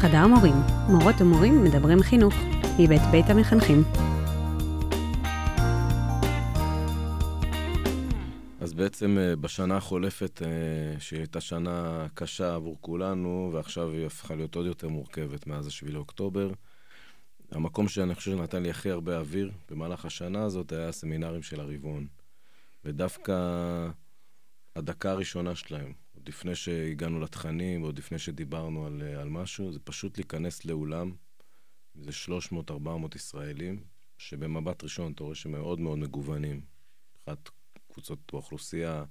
חדר מורים, מורות ומורים מדברים חינוך, מבית בית המחנכים. אז בעצם אה, בשנה החולפת, אה, שהיא הייתה שנה קשה עבור כולנו, ועכשיו היא הפכה להיות עוד יותר מורכבת מאז ה-7 לאוקטובר, המקום שאני חושב שנתן לי הכי הרבה אוויר במהלך השנה הזאת היה הסמינרים של הרבעון. ודווקא הדקה הראשונה שלהם, לפני שהגענו לתכנים, עוד לפני שדיברנו על, על משהו, זה פשוט להיכנס לאולם, זה 300-400 ישראלים, שבמבט ראשון אתה רואה שהם מאוד מאוד מגוונים. אחת קבוצות באוכלוסייה,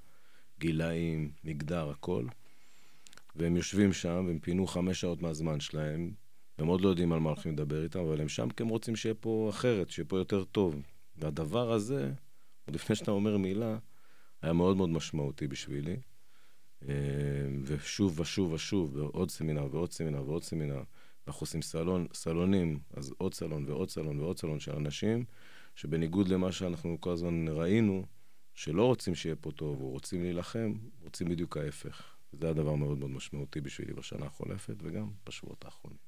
גילאים, מגדר, הכל. והם יושבים שם, והם פינו חמש שעות מהזמן שלהם, הם עוד לא יודעים על מה הולכים לדבר איתם, אבל הם שם כי הם רוצים שיהיה פה אחרת, שיהיה פה יותר טוב. והדבר הזה, עוד לפני שאתה אומר מילה, היה מאוד מאוד משמעותי בשבילי. אה, ושוב ושוב ושוב, ועוד סמינר ועוד סמינר ועוד סמינר. אנחנו עושים סלון, סלונים, אז עוד סלון ועוד סלון ועוד סלון של אנשים, שבניגוד למה שאנחנו כל הזמן ראינו, שלא רוצים שיהיה פה טוב, או רוצים להילחם, רוצים בדיוק ההפך. זה הדבר מאוד מאוד משמעותי בשבילי בשנה החולפת, וגם בשבועות האחרונים.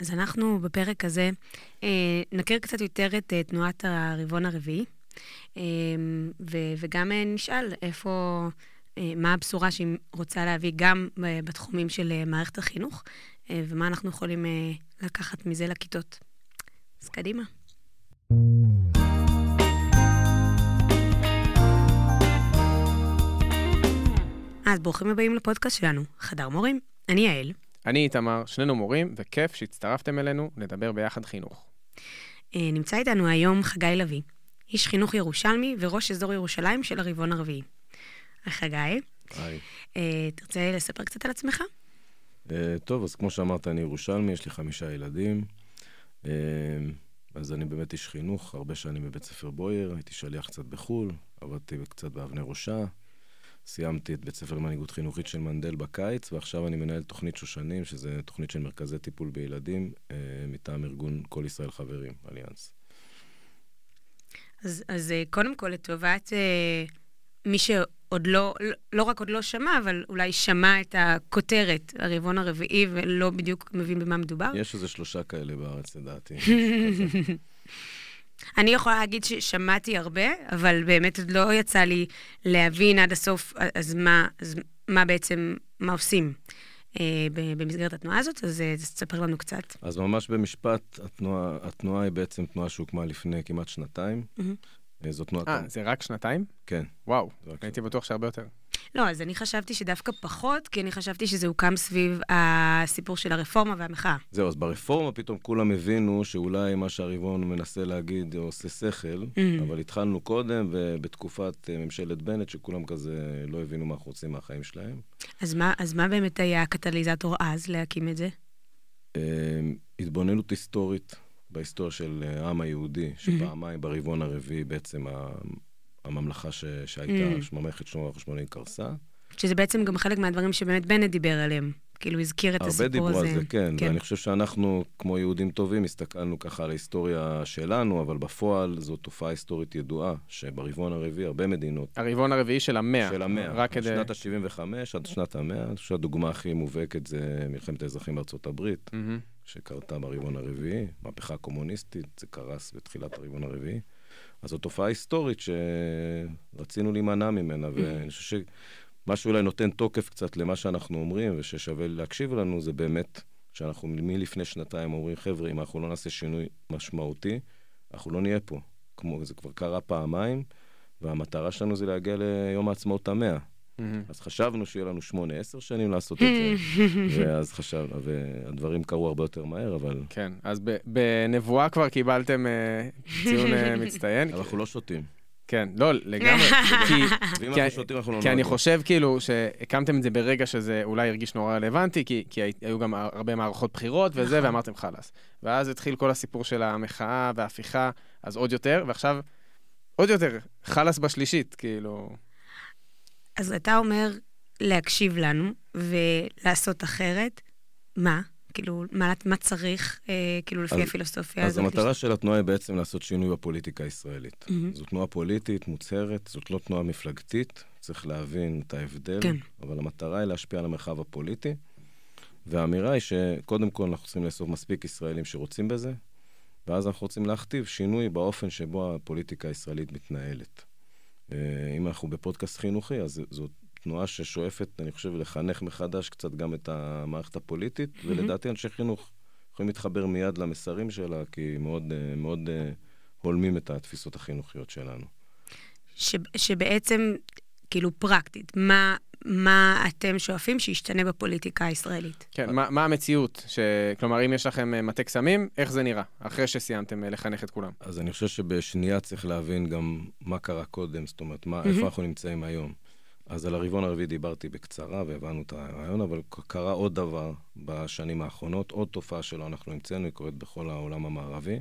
אז אנחנו בפרק הזה אה, נכיר קצת יותר את אה, תנועת הרבעון הרביעי, ו- וגם אה, נשאל איפה, מה הבשורה שהיא רוצה להביא גם אה, בתחומים של אה, מערכת החינוך, אה, ומה אנחנו יכולים אה, לקחת מזה לכיתות. אז קדימה. אז ברוכים הבאים לפודקאסט שלנו, חדר מורים. אני יעל. אני איתמר, שנינו מורים, וכיף שהצטרפתם אלינו לדבר ביחד חינוך. אה, נמצא איתנו היום חגי לביא, איש חינוך ירושלמי וראש אזור ירושלים של הרבעון הרביעי. חגי. היי. אה, תרצה לספר קצת על עצמך? אה, טוב, אז כמו שאמרת, אני ירושלמי, יש לי חמישה ילדים. אה, אז אני באמת איש חינוך, הרבה שנים בבית ספר בויאר, הייתי שליח קצת בחו"ל, עבדתי קצת באבני ראשה. סיימתי את בית ספר למנהיגות חינוכית של מנדל בקיץ, ועכשיו אני מנהל תוכנית שושנים, שזה תוכנית של מרכזי טיפול בילדים, אה, מטעם ארגון כל ישראל חברים, אליאנס. אז, אז קודם כל, לטובת אה, מי שעוד לא, לא, רק עוד לא שמע, אבל אולי שמע את הכותרת, הרבעון הרביעי, ולא בדיוק מבין במה מדובר. יש איזה שלושה כאלה בארץ, לדעתי. אני יכולה להגיד ששמעתי הרבה, אבל באמת עוד לא יצא לי להבין עד הסוף, אז מה, אז מה בעצם, מה עושים אה, במסגרת התנועה הזאת, אז אה, תספר לנו קצת. אז ממש במשפט, התנועה, התנועה היא בעצם תנועה שהוקמה לפני כמעט שנתיים. אה, זו תנועת... אה, זה רק שנתיים? כן. וואו, הייתי בטוח שהרבה יותר. לא, אז אני חשבתי שדווקא פחות, כי אני חשבתי שזה הוקם סביב הסיפור של הרפורמה והמחאה. זהו, אז ברפורמה פתאום כולם הבינו שאולי מה שהריבון מנסה להגיד עושה שכל, Mhm. אבל התחלנו קודם, ובתקופת אה, ממשלת בנט, שכולם כזה לא הבינו מה אנחנו רוצים מהחיים שלהם. אז מה, אז מה באמת היה הקטליזטור אז להקים את זה? אה, התבוננות היסטורית בהיסטוריה של אה, העם היהודי, שפעמיים ברבעון הרביעי בעצם הממלכה ש- שהייתה. שממלכת שלמה החשמונאי קרסה. שזה בעצם גם חלק מהדברים שבאמת בנט דיבר עליהם. כאילו, הזכיר את הרבה הסיפור דיברו הזה. על זה, כן, כן. ואני חושב שאנחנו, כמו יהודים טובים, הסתכלנו ככה על ההיסטוריה שלנו, אבל בפועל זו תופעה היסטורית ידועה, שברבעון הרביעי הרבה מדינות הרבעון הרביעי של המאה. של המאה, רק כדי... שנת ה-75 עד שנת המאה, אני חושב שהדוגמה הכי מובהקת זה מלחמת האזרחים בארצות הברית, מהמם. שקרתה ברבעון הרביעי, מהפכה קומוניסטית, זה קרס בתחילת הרבעון הרביעי. אז זו תופעה היסטורית שרצינו להימנע ממנה, ואני חושב שמה שאולי נותן תוקף קצת למה שאנחנו אומרים, וששווה להקשיב לנו, זה באמת שאנחנו מלפני שנתיים אומרים, חבר'ה, אם אנחנו לא נעשה שינוי משמעותי, אנחנו לא נהיה פה. כמו, זה כבר קרה פעמיים, והמטרה שלנו זה להגיע ליום העצמאות המאה. מהמם. אז חשבנו שיהיה לנו שמונה, עשר שנים לעשות את זה, ואז חשבנו, והדברים קרו הרבה יותר מהר, אבל כן, אז ב- בנבואה כבר קיבלתם אה, ציון אה, מצטיין. אבל אנחנו לא שותים. כן, לא, לגמרי. כי... כי- שותים, לא כי אני. חושב כאילו שהקמתם את זה ברגע שזה אולי הרגיש נורא רלוונטי, כי, כי הי- היו גם הרבה מערכות בחירות וזה, נכון. ואמרתם חלאס. ואז התחיל כל הסיפור של המחאה וההפיכה, אז עוד יותר, ועכשיו עוד יותר, חלאס בשלישית, כאילו... אז אתה אומר להקשיב לנו ולעשות אחרת. מה? כאילו, מה, מה צריך, אה, כאילו, לפי אז- הפילוסופיה אז הזאת? המטרה של התנועה היא בעצם לעשות שינוי בפוליטיקה הישראלית. מהמם. זו תנועה פוליטית, מוצהרת, זאת לא תנועה מפלגתית, צריך להבין את ההבדל, כן. אבל המטרה היא להשפיע על המרחב הפוליטי, והאמירה היא שקודם כל אנחנו צריכים לאסוף מספיק ישראלים שרוצים בזה, ואז אנחנו רוצים להכתיב שינוי באופן שבו הפוליטיקה הישראלית מתנהלת. אה, אם אנחנו בפודקאסט חינוכי, אז זו תנועה ששואפת, אני חושב, לחנך מחדש קצת גם את המערכת הפוליטית, mm-hmm. ולדעתי אנשי חינוך יכולים להתחבר מיד למסרים שלה, כי מאוד, אה, מאוד אה, הולמים את התפיסות החינוכיות שלנו. ש, שבעצם, כאילו פרקטית, מה, מה אתם שואפים שישתנה בפוליטיקה הישראלית? כן, מה, מה המציאות? ש... כלומר, אם יש לכם אה, מטה קסמים, איך זה נראה, אחרי שסיימתם לחנך את כולם? אז אני חושב שבשנייה צריך להבין גם מה קרה קודם, זאת אומרת, מה, mm-hmm. איפה אנחנו נמצאים היום. אז על הרבעון הרביעי דיברתי בקצרה והבנו את הרעיון, אבל קרה עוד דבר בשנים האחרונות, עוד תופעה שלא אנחנו המצאנו, היא קורית בכל העולם המערבי,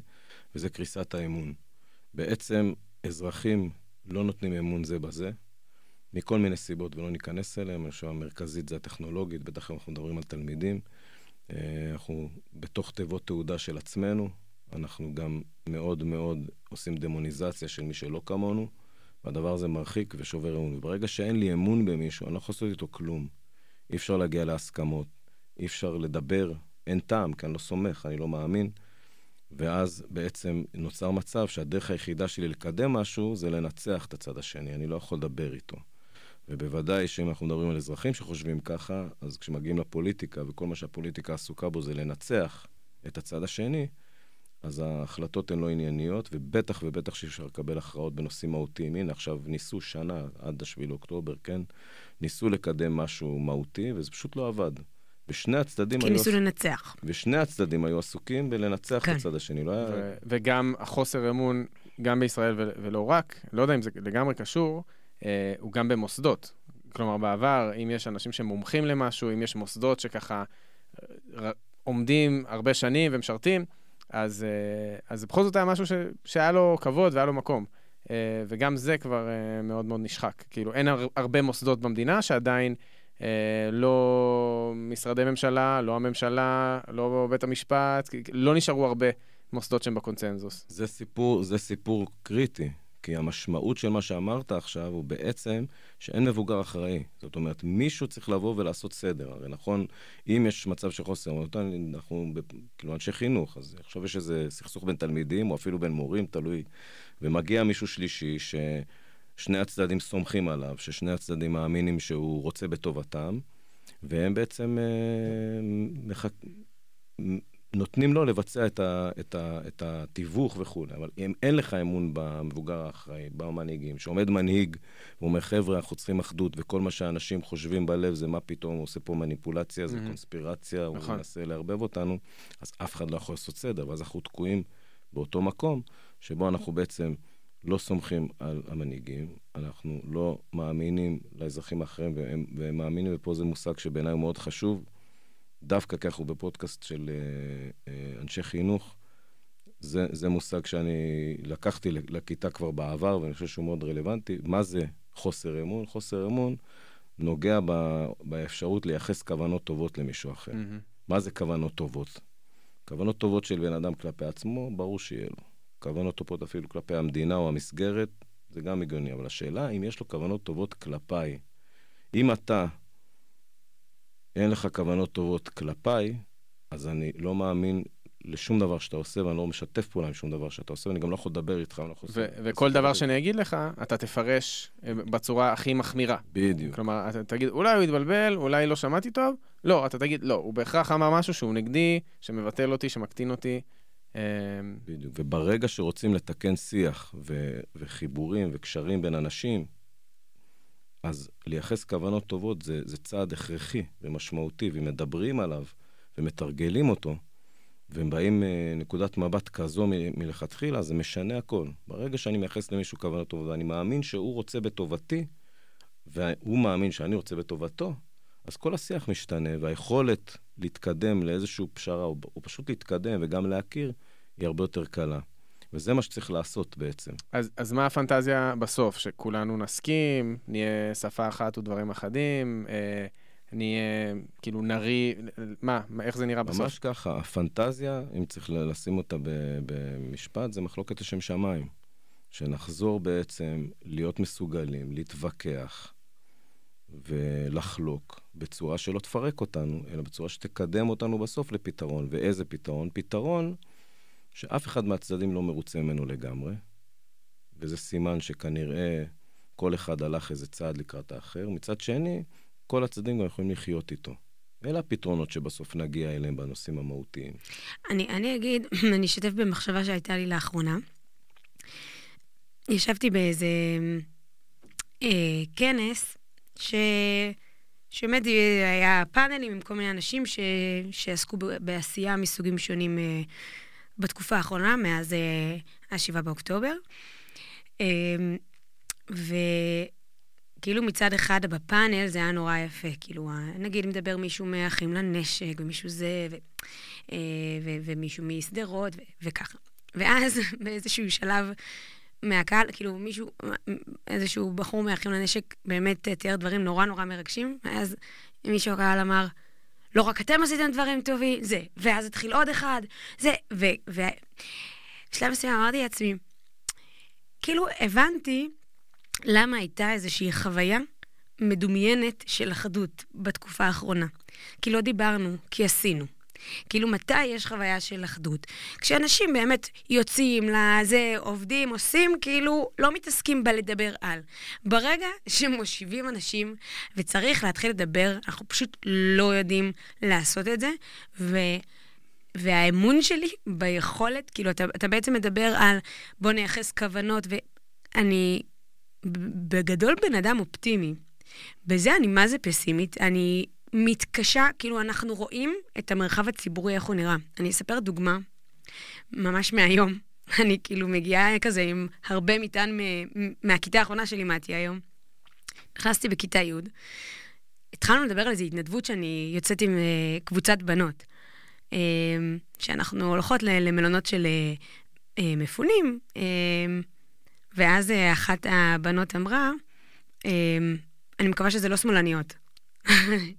וזה קריסת האמון. בעצם אזרחים לא נותנים אמון זה בזה, מכל מיני סיבות, ולא ניכנס אליהם. אני חושב המרכזית זה הטכנולוגית, בטח אנחנו מדברים על תלמידים. אה, אנחנו בתוך תיבות תעודה של עצמנו, אנחנו גם מאוד מאוד עושים דמוניזציה של מי שלא כמונו. והדבר הזה מרחיק ושובר אמון. וברגע שאין לי אמון במישהו, אני לא יכול לעשות איתו כלום. אי אפשר להגיע להסכמות, אי אפשר לדבר, אין טעם, כי אני לא סומך, אני לא מאמין. ואז בעצם נוצר מצב שהדרך היחידה שלי לקדם משהו זה לנצח את הצד השני, אני לא יכול לדבר איתו. ובוודאי שאם אנחנו מדברים על אזרחים שחושבים ככה, אז כשמגיעים לפוליטיקה וכל מה שהפוליטיקה עסוקה בו זה לנצח את הצד השני, אז ההחלטות הן לא ענייניות, ובטח ובטח שאי אפשר לקבל הכרעות בנושאים מהותיים. הנה, עכשיו ניסו שנה, עד השביעי לאוקטובר, כן? ניסו לקדם משהו מהותי, וזה פשוט לא עבד. ושני הצדדים היו... כי ניסו לנצח. ושני הצדדים היו עסוקים בלנצח כן. את הצד השני, לא היה... ו- וגם החוסר אמון, גם בישראל ו- ולא רק, לא יודע אם זה לגמרי קשור, הוא גם במוסדות. כלומר, בעבר, אם יש אנשים שמומחים למשהו, אם יש מוסדות שככה אה, עומדים הרבה שנים ומשרתים, אז, אה, אז בכל זאת היה משהו ש, שהיה לו כבוד והיה לו מקום. אה, וגם זה כבר אה, מאוד מאוד נשחק. כאילו, אין הרבה מוסדות במדינה שעדיין לא משרדי ממשלה, לא הממשלה, לא בית המשפט, לא נשארו הרבה מוסדות שהם בקונצנזוס. זה סיפור, זה סיפור קריטי. כי המשמעות של מה שאמרת עכשיו הוא בעצם שאין מבוגר אחראי. זאת אומרת, מישהו צריך לבוא ולעשות סדר. הרי נכון, אם יש מצב של חוסר, אנחנו כאילו אנשי חינוך, אז עכשיו יש איזה סכסוך בין תלמידים, או אפילו בין מורים, תלוי. ומגיע מישהו שלישי ששני הצדדים סומכים עליו, ששני הצדדים מאמינים שהוא רוצה בטובתם, והם בעצם אה, מחק... נותנים לו לבצע את, ה, את, ה, את התיווך וכולי, אבל אם אין לך אמון במבוגר האחראי, במנהיגים, שעומד מנהיג ואומר, חבר'ה, אנחנו צריכים אחדות, וכל מה שאנשים חושבים בלב זה מה פתאום הוא עושה פה מניפולציה, זה mm-hmm. קונספירציה, נכון. הוא מנסה לערבב אותנו, אז אף אחד לא יכול לעשות סדר, ואז אנחנו תקועים באותו מקום, שבו אנחנו בעצם לא סומכים על המנהיגים, אנחנו לא מאמינים לאזרחים האחרים, והם, והם מאמינים, ופה זה מושג שבעיניי הוא מאוד חשוב, דווקא כי אנחנו בפודקאסט של אה, אה, אנשי חינוך, זה, זה מושג שאני לקחתי לכיתה כבר בעבר, ואני חושב שהוא מאוד רלוונטי. מה זה חוסר אמון? חוסר אמון נוגע ב, באפשרות לייחס כוונות טובות למישהו אחר. Mm-hmm. מה זה כוונות טובות? כוונות טובות של בן אדם כלפי עצמו, ברור שיהיה לו. כוונות טובות אפילו כלפי המדינה או המסגרת, זה גם הגיוני. אבל השאלה אם יש לו כוונות טובות כלפיי. אם אתה אין לך כוונות טובות כלפיי, אז אני לא מאמין לשום דבר שאתה עושה, ואני לא משתף פעולה עם שום דבר שאתה עושה, ואני גם לא יכול לדבר איתך, לא יכול... וכל דבר שאני אגיד לך, אתה תפרש אה, בצורה הכי מחמירה. בדיוק. כלומר, אתה תגיד, אולי הוא התבלבל, אולי לא שמעתי טוב, לא, אתה תגיד, לא, הוא בהכרח אמר משהו שהוא נגדי, שמבטל אותי, שמקטין אותי. אמ, בדיוק, וברגע שרוצים לתקן שיח ו- וחיבורים וקשרים בין אנשים, אז לייחס כוונות טובות זה, זה צעד הכרחי ומשמעותי, ואם מדברים עליו ומתרגלים אותו, והם באים מנקודת אה, מבט כזו מ- מלכתחילה, זה משנה הכל. ברגע שאני מייחס למישהו כוונות טובות, ואני מאמין שהוא רוצה בטובתי, והוא מאמין שאני רוצה בטובתו, אז כל השיח משתנה, והיכולת להתקדם לאיזושהי פשרה, או, פשוט להתקדם וגם להכיר, היא הרבה יותר קלה. וזה מה שצריך לעשות בעצם. אז, אז מה הפנטזיה בסוף? שכולנו נסכים, נהיה שפה אחת ודברים אחדים, אה, נהיה, כאילו, נרי, מה, איך זה נראה בסוף? ממש ככה, הפנטזיה, אם צריך לשים אותה במשפט, זה מחלוקת לשם שמיים. שנחזור בעצם להיות מסוגלים, להתווכח, ולחלוק בצורה שלא תפרק אותנו, אלא בצורה שתקדם אותנו בסוף לפתרון. ואיזה פתרון? פתרון שאף אחד מהצדדים לא מרוצה ממנו לגמרי, וזה סימן שכנראה כל אחד הלך איזה צעד לקראת האחר. מצד שני, כל הצדדים גם יכולים לחיות איתו. אלה הפתרונות שבסוף נגיע אליהם בנושאים המהותיים. אני, אני אגיד, אני אשתף במחשבה שהייתה לי לאחרונה. ישבתי באיזה אה, כנס, ש... שבאמת היה פאנלים עם כל מיני אנשים ש... שעסקו בעשייה מסוגים שונים אה, בתקופה האחרונה, מאז אה, ה-7 באוקטובר. אה, וכאילו מצד אחד בפאנל זה היה נורא יפה, כאילו, נגיד מדבר מישהו מאחים לנשק, ומישהו זה, ו... אה, ו... ומישהו משדרות, ו... וככה. ואז באיזשהו שלב מהקהל, כאילו מישהו, איזשהו בחור מאחים לנשק באמת תיאר דברים נורא נורא מרגשים, ואז מישהו הקהל אמר, לא רק אתם עשיתם דברים טובים, זה, ואז התחיל עוד אחד, זה, ו... ובשלב מסוים אמרתי לעצמי, כאילו הבנתי למה הייתה איזושהי חוויה מדומיינת של אחדות בתקופה האחרונה. כי לא דיברנו, כי עשינו. כאילו, מתי יש חוויה של אחדות? כשאנשים באמת יוצאים לזה, עובדים, עושים, כאילו, לא מתעסקים בלדבר על. ברגע שמושיבים אנשים וצריך להתחיל לדבר, אנחנו פשוט לא יודעים לעשות את זה, ו... והאמון שלי ביכולת, כאילו, אתה, אתה בעצם מדבר על בוא נייחס כוונות, ואני בגדול בן אדם אופטימי. בזה אני מה זה פסימית. אני מתקשה, כאילו, אנחנו רואים את המרחב הציבורי, איך הוא נראה. אני אספר דוגמה, ממש מהיום. אני כאילו מגיעה כזה עם הרבה מטען מהכיתה האחרונה שלימדתי היום. נכנסתי בכיתה י', התחלנו לדבר על איזו התנדבות שאני יוצאת עם uh, קבוצת בנות, uh, שאנחנו הולכות למלונות של uh, מפונים, uh, ואז uh, אחת הבנות אמרה, uh, אני מקווה שזה לא שמאלניות.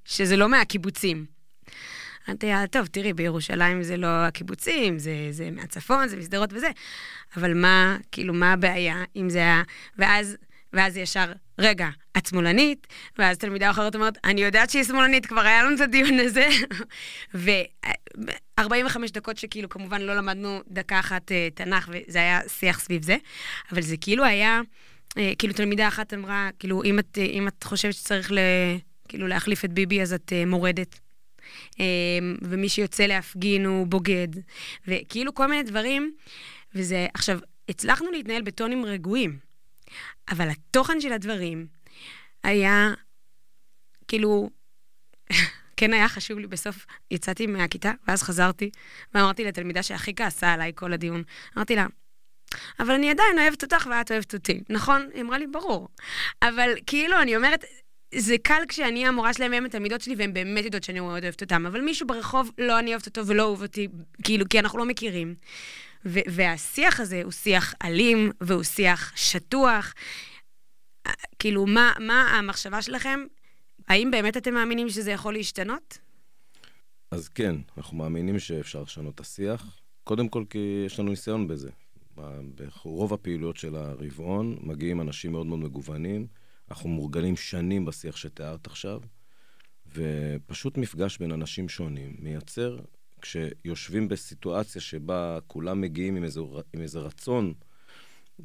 שזה לא מהקיבוצים. אמרתי לה, טוב, תראי, בירושלים זה לא הקיבוצים, זה, זה מהצפון, זה משדרות וזה, אבל מה, כאילו, מה הבעיה אם זה היה... ואז, ואז ישר, רגע, את שמאלנית? ואז תלמידה אחרת אומרת, אני יודעת שהיא שמאלנית, כבר היה לנו את הדיון הזה. ו-45 דקות שכאילו, כמובן לא למדנו דקה אחת uh, תנ"ך, וזה היה שיח סביב זה, אבל זה כאילו היה, uh, כאילו, תלמידה אחת אמרה, כאילו, אם את, אם את חושבת שצריך ל... כאילו להחליף את ביבי אז את uh, מורדת. Um, ומי שיוצא להפגין הוא בוגד, וכאילו כל מיני דברים. וזה, עכשיו, הצלחנו להתנהל בטונים רגועים, אבל התוכן של הדברים היה, כאילו, כן היה חשוב לי, בסוף יצאתי מהכיתה, ואז חזרתי, ואמרתי לתלמידה שהכי כעסה עליי כל הדיון, אמרתי לה, אבל אני עדיין אוהבת אותך ואת אוהבת אותי, נכון? היא אמרה לי, ברור. אבל כאילו, אני אומרת, זה קל כשאני המורה שלהם והם התלמידות שלי, והם באמת יודעות שאני מאוד אוהבת אותם, אבל מישהו ברחוב, לא אני אוהבת אותו ולא אוהב אותי, כאילו, כי אנחנו לא מכירים. ו- והשיח הזה הוא שיח אלים, והוא שיח שטוח. כאילו, מה, מה המחשבה שלכם? האם באמת אתם מאמינים שזה יכול להשתנות? אז כן, אנחנו מאמינים שאפשר לשנות את השיח. קודם כל כי יש לנו ניסיון בזה. ברוב הפעילויות של הרבעון מגיעים אנשים מאוד מאוד מגוונים. אנחנו מורגלים שנים בשיח שתיארת עכשיו, ופשוט מפגש בין אנשים שונים מייצר, כשיושבים בסיטואציה שבה כולם מגיעים עם איזה, עם איזה רצון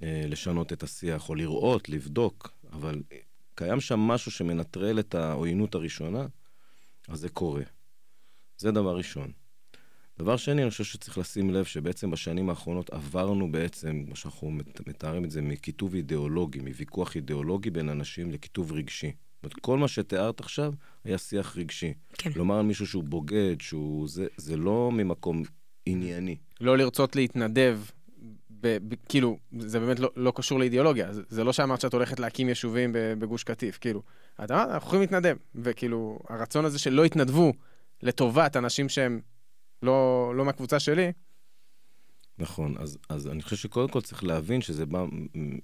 אה, לשנות את השיח, או לראות, לבדוק, אבל קיים שם משהו שמנטרל את העוינות הראשונה, אז זה קורה. זה דבר ראשון. דבר שני, אני חושב שצריך לשים לב שבעצם בשנים האחרונות עברנו בעצם, כמו שאנחנו מתארים את זה, מכיתוב אידיאולוגי, מוויכוח אידיאולוגי בין אנשים לכיתוב רגשי. זאת אומרת, כל מה שתיארת עכשיו היה שיח רגשי. כן. לומר על מישהו שהוא בוגד, שהוא... זה, זה לא ממקום ענייני. לא לרצות להתנדב, ב, ב, כאילו, זה באמת לא, לא קשור לאידיאולוגיה. זה, זה לא שאמרת שאת הולכת להקים יישובים בגוש קטיף, כאילו. את אמרת, אנחנו יכולים להתנדב. וכאילו, הרצון הזה שלא יתנדבו לטובת אנשים שהם לא, לא מהקבוצה שלי. נכון, אז, אז אני חושב שקודם כל צריך להבין שזה בא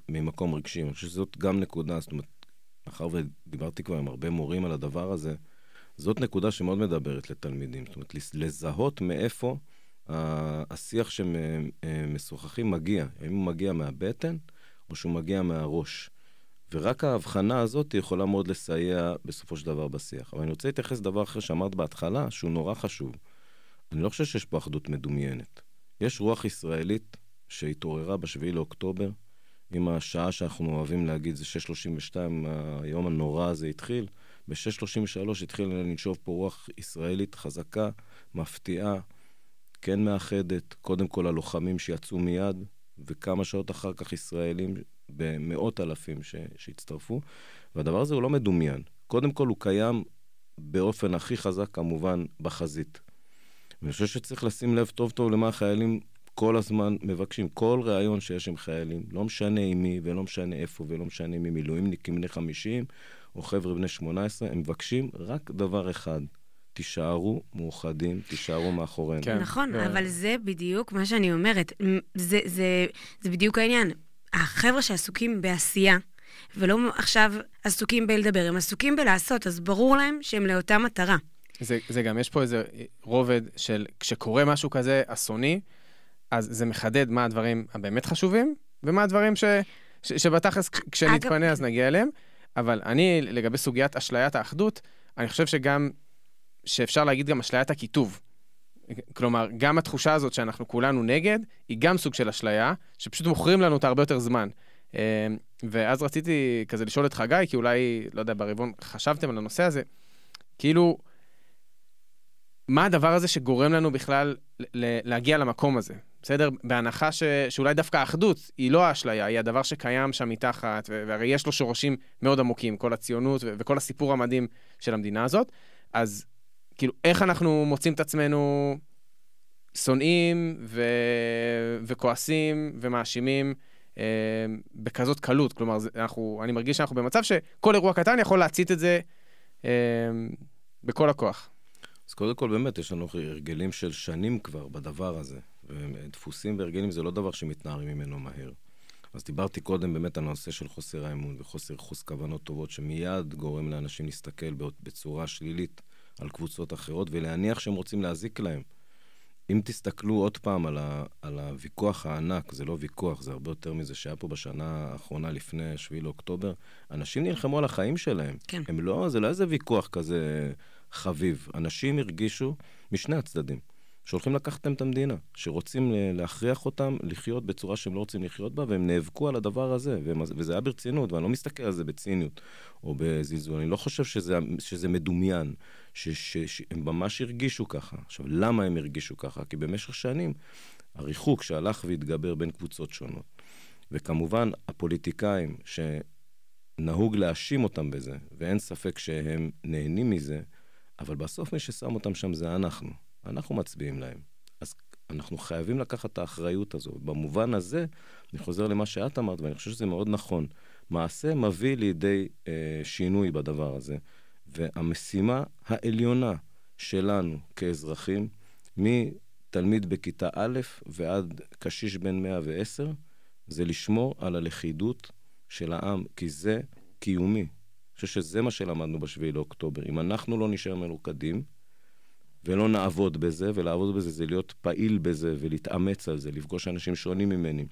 ממקום רגשי. אני חושב שזאת גם נקודה, זאת אומרת, מאחר ודיברתי כבר עם הרבה מורים על הדבר הזה, זאת נקודה שמאוד מדברת לתלמידים. זאת אומרת, לזהות מאיפה השיח שמשוחחים מגיע. האם הוא מגיע מהבטן או שהוא מגיע מהראש. ורק ההבחנה הזאת יכולה מאוד לסייע בסופו של דבר בשיח. אבל אני רוצה להתייחס לדבר אחר שאמרת בהתחלה, שהוא נורא חשוב. אני לא חושב שיש פה אחדות מדומיינת. יש רוח ישראלית שהתעוררה ב-7 לאוקטובר, עם השעה שאנחנו אוהבים להגיד, זה 6.32, היום הנורא הזה התחיל. ב-6.33 התחיל לנשוב פה רוח ישראלית חזקה, מפתיעה, כן מאחדת. קודם כל הלוחמים שיצאו מיד, וכמה שעות אחר כך ישראלים במאות אלפים ש- שהצטרפו. והדבר הזה הוא לא מדומיין. קודם כל הוא קיים באופן הכי חזק, כמובן, בחזית. ואני חושב שצריך לשים לב טוב טוב למה החיילים כל הזמן מבקשים. כל ראיון שיש עם חיילים, לא משנה עם מי ולא משנה איפה ולא משנה הם מילואימניקים בני 50 או חבר'ה בני 18, הם מבקשים רק דבר אחד, תישארו מאוחדים, תישארו מאחורינו. כן. נכון, ו... אבל זה בדיוק מה שאני אומרת. זה, זה, זה בדיוק העניין. החבר'ה שעסוקים בעשייה, ולא עכשיו עסוקים בלדבר, הם עסוקים בלעשות, אז ברור להם שהם לאותה מטרה. זה, זה גם, יש פה איזה רובד של כשקורה משהו כזה אסוני, אז זה מחדד מה הדברים הבאמת חשובים, ומה הדברים ש, ש, שבתכלס כשנתפנה אגב... אז נגיע אליהם. אבל אני, לגבי סוגיית אשליית האחדות, אני חושב שגם, שאפשר להגיד גם אשליית הקיטוב. כלומר, גם התחושה הזאת שאנחנו כולנו נגד, היא גם סוג של אשליה, שפשוט מוכרים לנו אותה הרבה יותר זמן. אה, ואז רציתי כזה לשאול את חגי, כי אולי, לא יודע, ברבעון חשבתם על הנושא הזה, כאילו, מה הדבר הזה שגורם לנו בכלל להגיע למקום הזה? בסדר? בהנחה ש, שאולי דווקא האחדות היא לא האשליה, היא הדבר שקיים שם מתחת, והרי יש לו שורשים מאוד עמוקים, כל הציונות ו- וכל הסיפור המדהים של המדינה הזאת. אז כאילו, איך אנחנו מוצאים את עצמנו שונאים ו- וכועסים ומאשימים אה, בכזאת קלות? כלומר, אנחנו, אני מרגיש שאנחנו במצב שכל אירוע קטן יכול להצית את זה אה, בכל הכוח. אז קודם כל, באמת, יש לנו הרגלים של שנים כבר בדבר הזה. ודפוסים והרגלים זה לא דבר שמתנערים ממנו מהר. אז דיברתי קודם באמת על הנושא של חוסר האמון וחוסר חוס כוונות טובות, שמיד גורם לאנשים להסתכל בצורה שלילית על קבוצות אחרות ולהניח שהם רוצים להזיק להם. אם תסתכלו עוד פעם על, ה, על הוויכוח הענק, זה לא ויכוח, זה הרבה יותר מזה שהיה פה בשנה האחרונה לפני 7 לאוקטובר, אנשים נלחמו על החיים שלהם. כן. הם לא, זה לא איזה ויכוח כזה חביב. אנשים הרגישו משני הצדדים. שהולכים לקחת להם את המדינה, שרוצים להכריח אותם לחיות בצורה שהם לא רוצים לחיות בה, והם נאבקו על הדבר הזה, והם, וזה היה ברצינות, ואני לא מסתכל על זה בציניות או בזלזול, אני לא חושב שזה, שזה מדומיין, ש, ש, שהם ממש הרגישו ככה. עכשיו, למה הם הרגישו ככה? כי במשך שנים הריחוק שהלך והתגבר בין קבוצות שונות, וכמובן הפוליטיקאים, שנהוג להאשים אותם בזה, ואין ספק שהם נהנים מזה, אבל בסוף מי ששם אותם שם זה אנחנו. אנחנו מצביעים להם. אז אנחנו חייבים לקחת את האחריות הזו. במובן הזה, אני חוזר למה שאת אמרת, ואני חושב שזה מאוד נכון. מעשה מביא לידי אה, שינוי בדבר הזה, והמשימה העליונה שלנו כאזרחים, מתלמיד בכיתה א' ועד קשיש בן 110, זה לשמור על הלכידות של העם, כי זה קיומי. חושב שזה מה שלמדנו ב-7 לאוקטובר. אם אנחנו לא נשאר מלוכדים, ולא נעבוד בזה, ולעבוד בזה זה להיות פעיל בזה ולהתאמץ על זה, לפגוש אנשים שונים ממני,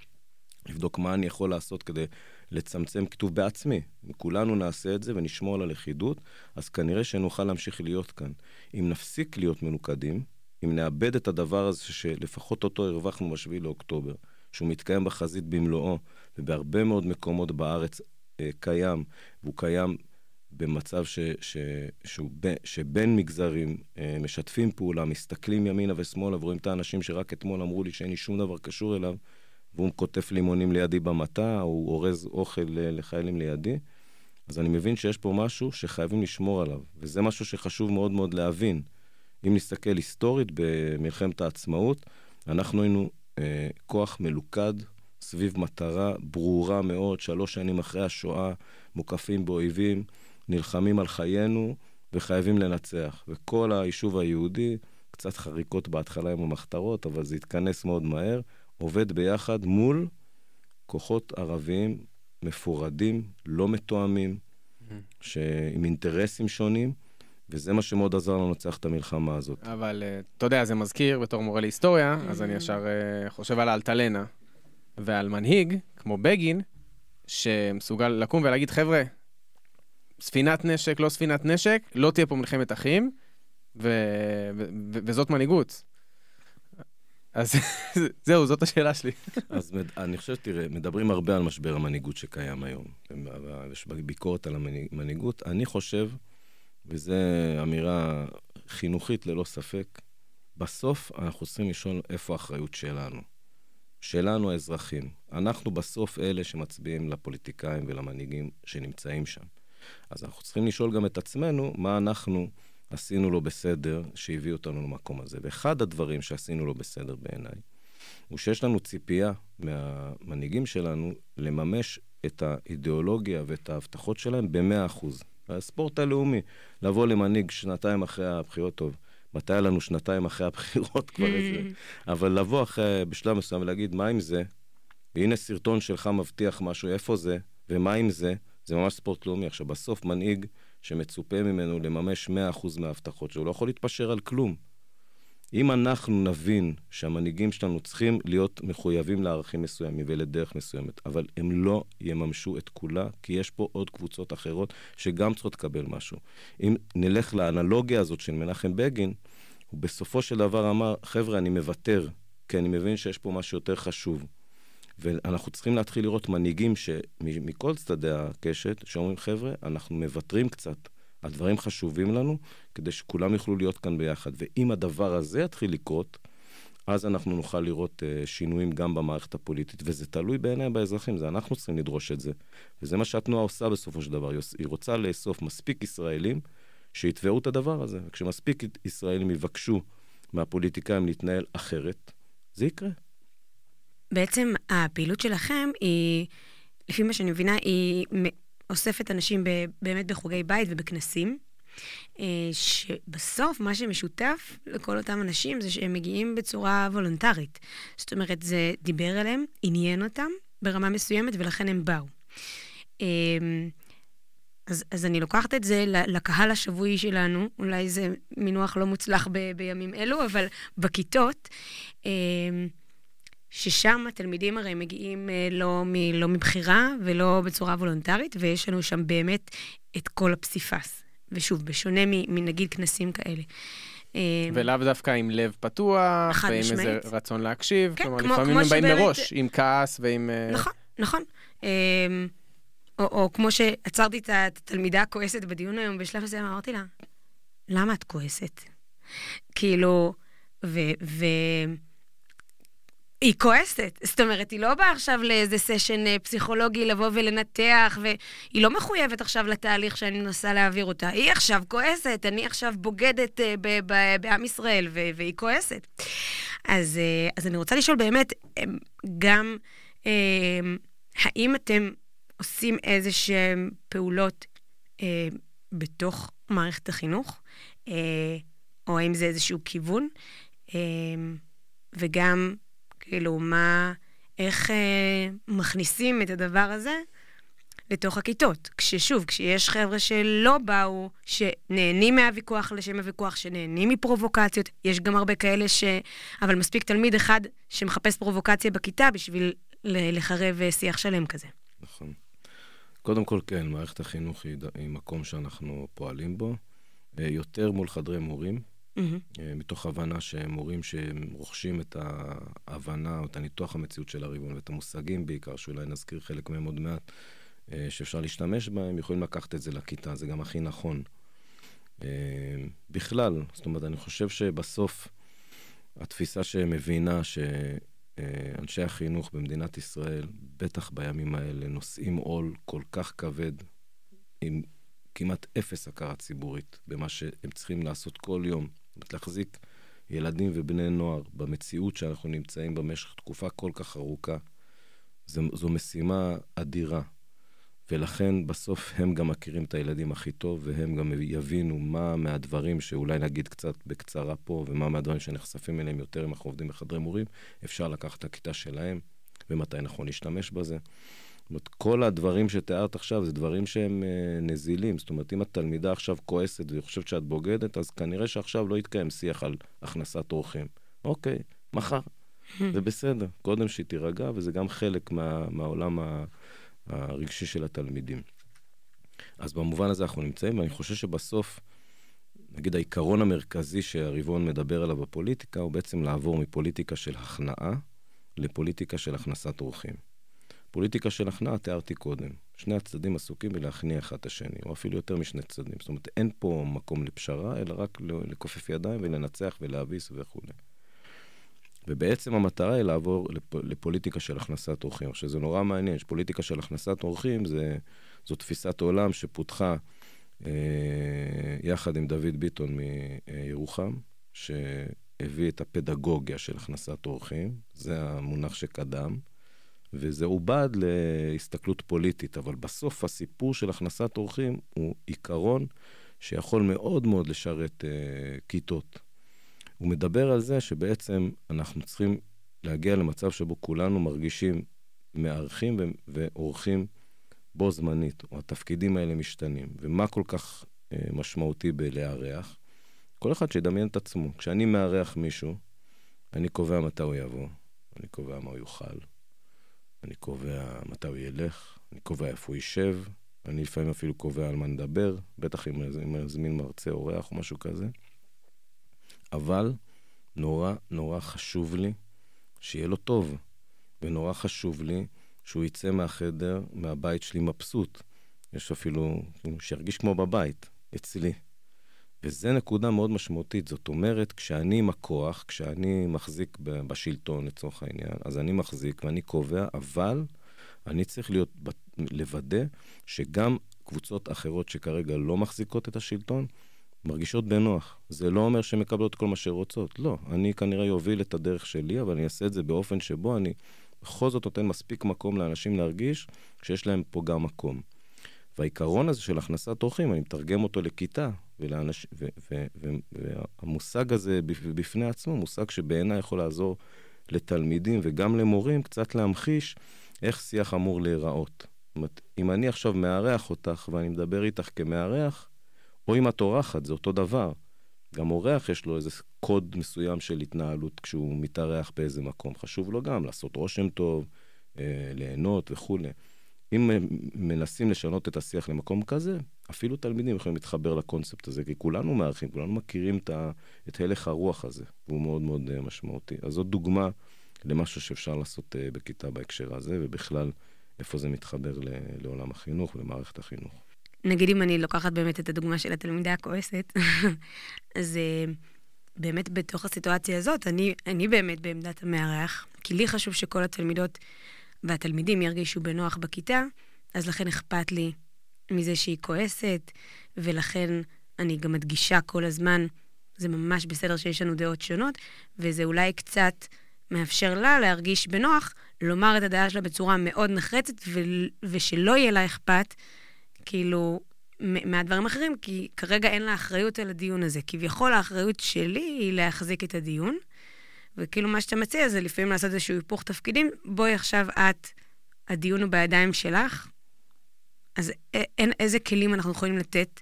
לבדוק מה אני יכול לעשות כדי לצמצם כתוב בעצמי. אם כולנו נעשה את זה ונשמור על הלכידות, אז כנראה שנוכל להמשיך להיות כאן. אם נפסיק להיות מנוקדים, אם נאבד את הדבר הזה שלפחות אותו הרווחנו ב-7 לאוקטובר, שהוא מתקיים בחזית במלואו, ובהרבה מאוד מקומות בארץ אה, קיים, והוא קיים במצב ש, ש, שהוא ב, שבין מגזרים אה, משתפים פעולה, מסתכלים ימינה ושמאלה ורואים את האנשים שרק אתמול אמרו לי שאין לי שום דבר קשור אליו, והוא קוטף לימונים לידי במטע, הוא אורז אוכל לחיילים לידי. אז אני מבין שיש פה משהו שחייבים לשמור עליו, וזה משהו שחשוב מאוד מאוד להבין. אם נסתכל היסטורית במלחמת העצמאות, אנחנו היינו אה, כוח מלוכד סביב מטרה ברורה מאוד, שלוש שנים אחרי השואה, מוקפים באויבים. נלחמים על חיינו וחייבים לנצח. וכל היישוב היהודי, קצת חריקות בהתחלה עם המחתרות, אבל זה התכנס מאוד מהר, עובד ביחד מול כוחות ערביים מפורדים, לא מתואמים, mm-hmm. עם אינטרסים שונים. וזה מה שמאוד עזר לנו לנצח את המלחמה הזאת. אבל uh, אתה יודע, זה מזכיר, בתור מורה להיסטוריה, אז אני. ישר uh, חושב על האלטלנה ועל מנהיג, כמו בגין, שמסוגל לקום ולהגיד, חבר'ה, ספינת נשק, לא ספינת נשק, לא תהיה פה מלחמת אחים, ו- ו- ו- וזאת מנהיגות. אז זהו, זאת השאלה שלי. אז מד... אני חושב, תראה, מדברים הרבה על משבר המנהיגות שקיים היום. יש ביקורת על המנהיגות. אני חושב, וזו אמירה חינוכית ללא ספק, בסוף אנחנו צריכים לשאול איפה האחריות שלנו. שלנו האזרחים. אנחנו בסוף אלה שמצביעים לפוליטיקאים ולמנהיגים שנמצאים שם. אז אנחנו צריכים לשאול גם את עצמנו מה אנחנו עשינו לו בסדר שהביא אותנו למקום הזה. ואחד הדברים שעשינו לו בסדר בעיניי, הוא שיש לנו ציפייה מהמנהיגים שלנו לממש את האידיאולוגיה ואת ההבטחות שלהם ב-100%. הספורט הלאומי, לבוא למנהיג שנתיים אחרי הבחירות, טוב, מתי היה לנו שנתיים אחרי הבחירות כבר איזה... אבל לבוא אחרי, בשלב מסוים ולהגיד, מה עם זה? והנה סרטון שלך מבטיח משהו, איפה זה? ומה עם זה? זה ממש ספורט לאומי. עכשיו, בסוף מנהיג שמצופה ממנו לממש 100% מההבטחות שלו, לא יכול להתפשר על כלום. אם אנחנו נבין שהמנהיגים שלנו צריכים להיות מחויבים לערכים מסוימים ולדרך מסוימת, אבל הם לא יממשו את כולה, כי יש פה עוד קבוצות אחרות שגם צריכות לקבל משהו. אם נלך לאנלוגיה הזאת של מנחם בגין, הוא בסופו של דבר אמר, חבר'ה, אני מוותר, כי אני מבין שיש פה משהו יותר חשוב. ואנחנו צריכים להתחיל לראות מנהיגים שמכל צדדי הקשת, שאומרים, חבר'ה, אנחנו מוותרים קצת על דברים חשובים לנו, כדי שכולם יוכלו להיות כאן ביחד. ואם הדבר הזה יתחיל לקרות, אז אנחנו נוכל לראות uh, שינויים גם במערכת הפוליטית, וזה תלוי בעיניי באזרחים, זה אנחנו צריכים לדרוש את זה. וזה מה שהתנועה עושה בסופו של דבר, היא רוצה לאסוף מספיק ישראלים שיתבעו את הדבר הזה. וכשמספיק ישראלים יבקשו מהפוליטיקאים להתנהל אחרת, זה יקרה. בעצם הפעילות שלכם היא, לפי מה שאני מבינה, היא אוספת אנשים באמת בחוגי בית ובכנסים, אה, שבסוף מה שמשותף לכל אותם אנשים זה שהם מגיעים בצורה וולונטרית. זאת אומרת, זה דיבר אליהם, עניין אותם ברמה מסוימת, ולכן הם באו. אה, אז, אז אני לוקחת את זה לקהל השבועי שלנו, אולי זה מינוח לא מוצלח ב, בימים אלו, אבל בכיתות, אה, ששם התלמידים הרי מגיעים אה, לא, מ, לא מבחירה ולא בצורה וולונטרית, ויש לנו שם באמת את כל הפסיפס. ושוב, בשונה מנגיד כנסים כאלה. אה, ולאו דווקא עם לב פתוח, ועם משמעית. איזה רצון להקשיב. כן, כלומר, כמו, לפעמים כמו הם באים שבאמת... מראש, עם כעס ועם... אה, נכון, נכון. או, או כמו שעצרתי את התלמידה הכועסת בדיון היום, בשלב הזה אמרתי לה, למה את כועסת? כאילו, ו... ו היא כועסת. זאת אומרת, היא לא באה עכשיו לאיזה סשן אה, פסיכולוגי לבוא ולנתח, והיא לא מחויבת עכשיו לתהליך שאני מנסה להעביר אותה. היא עכשיו כועסת, אני עכשיו בוגדת uh, בעם ישראל, והיא כועסת. אז, uh, אז אני רוצה לשאול באמת, גם, uh, האם אתם עושים איזה שהן פעולות בתוך מערכת החינוך, או האם זה איזשהו כיוון? Uh, וגם, כאילו, מה, איך אה, מכניסים את הדבר הזה לתוך הכיתות. כששוב, כשיש חבר'ה שלא באו, שנהנים מהוויכוח לשם הוויכוח, שנהנים מפרובוקציות, יש גם הרבה כאלה ש... אבל מספיק תלמיד אחד שמחפש פרובוקציה בכיתה בשביל לחרב אה, שיח שלם כזה. נכון. קודם כל, כן, מערכת החינוך היא, היא מקום שאנחנו פועלים בו, אה, יותר מול חדרי מורים. Mm-hmm. מתוך הבנה שהם מורים שרוכשים את ההבנה או את הניתוח המציאות של הריבון ואת המושגים בעיקר, שאולי נזכיר חלק מהם עוד מעט, אה, שאפשר להשתמש בהם, יכולים לקחת את זה לכיתה, זה גם הכי נכון. אה, בכלל, זאת אומרת, אני חושב שבסוף התפיסה שמבינה שאנשי החינוך במדינת ישראל, בטח בימים האלה, נושאים עול כל כך כבד, עם כמעט אפס הכרה ציבורית במה שהם צריכים לעשות כל יום להחזיק ילדים ובני נוער במציאות שאנחנו נמצאים במשך תקופה כל כך ארוכה, זו, זו משימה אדירה. ולכן בסוף הם גם מכירים את הילדים הכי טוב, והם גם יבינו מה מהדברים שאולי נגיד קצת בקצרה פה, ומה מהדברים שנחשפים אליהם יותר אם אנחנו עובדים בחדרי מורים, אפשר לקחת את הכיתה שלהם, ומתי נכון להשתמש בזה. זאת אומרת, כל הדברים שתיארת עכשיו זה דברים שהם uh, נזילים. זאת אומרת, אם התלמידה עכשיו כועסת והיא חושבת שאת בוגדת, אז כנראה שעכשיו לא יתקיים שיח על הכנסת אורחים. אוקיי, מחר. זה בסדר. קודם שהיא תירגע, וזה גם חלק מה, מהעולם ה, הרגשי של התלמידים. אז במובן הזה אנחנו נמצאים, ואני חושב שבסוף, נגיד העיקרון המרכזי שהריבון מדבר עליו בפוליטיקה, הוא בעצם לעבור מפוליטיקה של הכנעה לפוליטיקה של הכנסת אורחים. פוליטיקה של הכנעה תיארתי קודם. שני הצדדים עסוקים בלהכניע אחד את השני, או אפילו יותר משני צדדים. זאת אומרת, אין פה מקום לפשרה, אלא רק לכופף ידיים ולנצח ולהביס וכולי. ובעצם המטרה היא לעבור לפ... לפוליטיקה של הכנסת אורחים. עכשיו, זה נורא מעניין, שפוליטיקה של הכנסת אורחים זה, זו תפיסת עולם שפותחה אה, יחד עם דוד ביטון מירוחם, שהביא את הפדגוגיה של הכנסת אורחים, זה המונח שקדם. וזה עובד להסתכלות פוליטית, אבל בסוף הסיפור של הכנסת אורחים הוא עיקרון שיכול מאוד מאוד לשרת אה, כיתות. הוא מדבר על זה שבעצם אנחנו צריכים להגיע למצב שבו כולנו מרגישים מארחים ואורחים בו זמנית, או התפקידים האלה משתנים. ומה כל כך אה, משמעותי בלארח? כל אחד שידמיין את עצמו. כשאני מארח מישהו, אני קובע מתי הוא יבוא, אני קובע מה הוא יאכל, אני קובע מתי הוא ילך, אני קובע איפה הוא יישב, אני לפעמים אפילו קובע על מה נדבר, בטח אם אני מזמין מרצה, אורח או משהו כזה. אבל נורא נורא חשוב לי שיהיה לו טוב, ונורא חשוב לי שהוא יצא מהחדר, מהבית שלי מבסוט. יש אפילו, שירגיש כמו בבית, אצלי. וזו נקודה מאוד משמעותית. זאת אומרת, כשאני עם הכוח, כשאני מחזיק בשלטון לצורך העניין, אז אני מחזיק ואני קובע, אבל אני צריך להיות, לוודא שגם קבוצות אחרות שכרגע לא מחזיקות את השלטון, מרגישות בנוח. זה לא אומר שהן מקבלות כל מה שהן רוצות, לא. אני כנראה אוביל את הדרך שלי, אבל אני אעשה את זה באופן שבו אני בכל זאת נותן מספיק מקום לאנשים להרגיש שיש להם פה גם מקום. והעיקרון הזה של הכנסת אורחים, אני מתרגם אותו לכיתה, ולאנש... ו... ו... ו... והמושג הזה בפני עצמו, מושג שבעיניי יכול לעזור לתלמידים וגם למורים קצת להמחיש איך שיח אמור להיראות. זאת אומרת, אם אני עכשיו מארח אותך ואני מדבר איתך כמארח, או אם את אורחת, זה אותו דבר. גם אורח יש לו איזה קוד מסוים של התנהלות כשהוא מתארח באיזה מקום. חשוב לו גם לעשות רושם טוב, אה, ליהנות וכולי. אם מנסים לשנות את השיח למקום כזה, אפילו תלמידים יכולים להתחבר לקונספט הזה, כי כולנו מארחים, כולנו מכירים את, ה, את הלך הרוח הזה, והוא מאוד מאוד uh, משמעותי. אז זאת דוגמה למשהו שאפשר לעשות uh, בכיתה בהקשר הזה, ובכלל, איפה זה מתחבר לעולם החינוך ולמערכת החינוך. נגיד אם אני לוקחת באמת את הדוגמה של התלמידה הכועסת, אז uh, באמת בתוך הסיטואציה הזאת, אני, אני באמת בעמדת המארח, כי לי חשוב שכל התלמידות והתלמידים ירגישו בנוח בכיתה, אז לכן אכפת לי מזה שהיא כועסת, ולכן אני גם מדגישה כל הזמן, זה ממש בסדר שיש לנו דעות שונות, וזה אולי קצת מאפשר לה להרגיש בנוח, לומר את הדעה שלה בצורה מאוד נחרצת, ו- ושלא יהיה לה אכפת, כאילו, מהדברים האחרים, כי כרגע אין לה אחריות על הדיון הזה. כביכול האחריות שלי היא להחזיק את הדיון, וכאילו מה שאתה מציע זה לפעמים לעשות איזשהו היפוך תפקידים. בואי עכשיו את, הדיון הוא בידיים שלך, אז אין, איזה כלים אנחנו יכולים לתת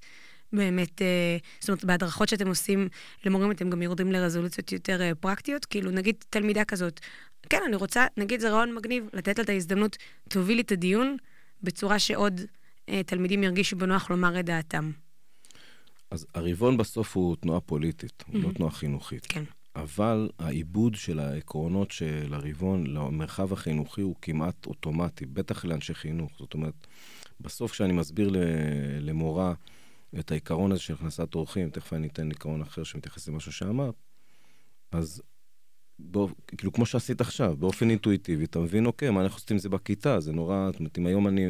באמת, אה, זאת אומרת, בהדרכות שאתם עושים למורים, אתם גם יורדים לרזולוציות יותר אה, פרקטיות? כאילו, נגיד תלמידה כזאת, כן, אני רוצה, נגיד זה רעיון מגניב, לתת לה את ההזדמנות, תובילי את הדיון בצורה שעוד אה, תלמידים ירגישו בנוח לומר את דעתם. אז הריבון בסוף הוא תנועה פוליטית, הוא לא תנועה חינוכית. כן. אבל העיבוד של העקרונות של הרבעון למרחב החינוכי הוא כמעט אוטומטי, בטח לאנשי חינוך. זאת אומרת, בסוף כשאני מסביר למורה את העיקרון הזה של הכנסת אורחים, תכף אני אתן עיקרון אחר שמתייחס למשהו שאמרת, אז בוא, כאילו כמו שעשית עכשיו, באופן אינטואיטיבי, אתה מבין, אוקיי, מה אנחנו עושים עם זה בכיתה? זה נורא, זאת אומרת, אם היום אני,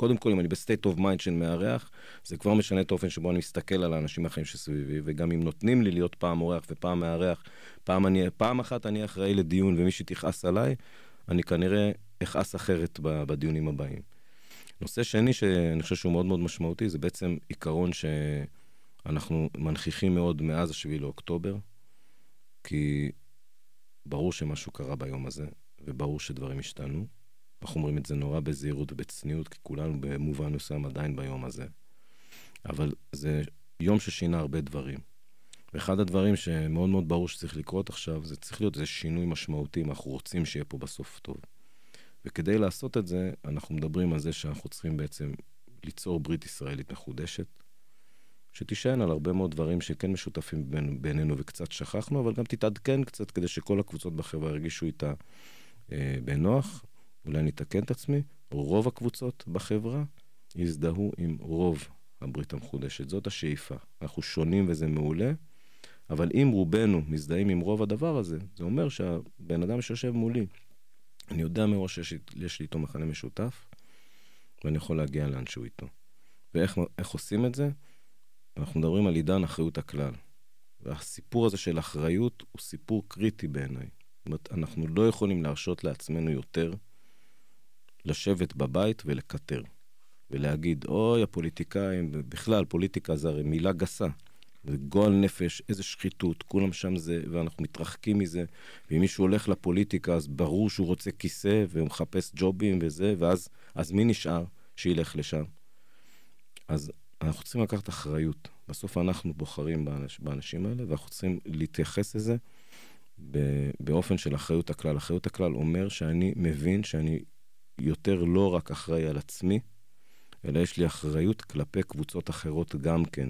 קודם כל, אם אני ב state of mind של מארח, זה כבר משנה את האופן שבו אני מסתכל על האנשים האחרים שסביבי, וגם אם נותנים לי להיות פעם אורח ופעם מארח, פעם, אני, פעם אחת אני אחראי לדיון ומישהי תכעס עליי, אני כנראה אכעס אחרת בדיונים הבאים. נושא שני שאני חושב שהוא מאוד מאוד משמעותי, זה בעצם עיקרון שאנחנו מנכיחים מאוד מאז השביעי לאוקטובר, כי ברור שמשהו קרה ביום הזה, וברור שדברים השתנו. אנחנו אומרים את זה נורא בזהירות ובצניעות, כי כולנו במובן מסוים עדיין ביום הזה. אבל זה יום ששינה הרבה דברים. ואחד הדברים שמאוד מאוד ברור שצריך לקרות עכשיו, זה צריך להיות איזה שינוי משמעותי אם אנחנו רוצים שיהיה פה בסוף טוב. וכדי לעשות את זה, אנחנו מדברים על זה שאנחנו צריכים בעצם ליצור ברית ישראלית מחודשת, שתישען על הרבה מאוד דברים שכן משותפים בין, בינינו וקצת שכחנו, אבל גם תתעדכן קצת כדי שכל הקבוצות בחברה ירגישו איתה אה, בנוח. אולי אני אתקן את עצמי, רוב הקבוצות בחברה יזדהו עם רוב הברית המחודשת. זאת השאיפה. אנחנו שונים וזה מעולה, אבל אם רובנו מזדהים עם רוב הדבר הזה, זה אומר שהבן אדם שיושב מולי, אני יודע מראש שיש לי איתו מכנה משותף, ואני יכול להגיע לאן שהוא איתו. ואיך עושים את זה? אנחנו מדברים על עידן אחריות הכלל. והסיפור הזה של אחריות הוא סיפור קריטי בעיניי. זאת אומרת, אנחנו לא יכולים להרשות לעצמנו יותר לשבת בבית ולקטר. ולהגיד, אוי, הפוליטיקאים, בכלל, פוליטיקה זה הרי מילה גסה. זה גועל נפש, איזה שחיתות, כולם שם זה, ואנחנו מתרחקים מזה. ואם מישהו הולך לפוליטיקה, אז ברור שהוא רוצה כיסא, והוא מחפש ג'ובים וזה, ואז אז מי נשאר שילך לשם? אז אנחנו צריכים לקחת אחריות. בסוף אנחנו בוחרים באנש, באנשים האלה, ואנחנו צריכים להתייחס לזה באופן של אחריות הכלל. אחריות הכלל אומר שאני מבין שאני יותר לא רק אחראי על עצמי, אלא יש לי אחריות כלפי קבוצות אחרות גם כן.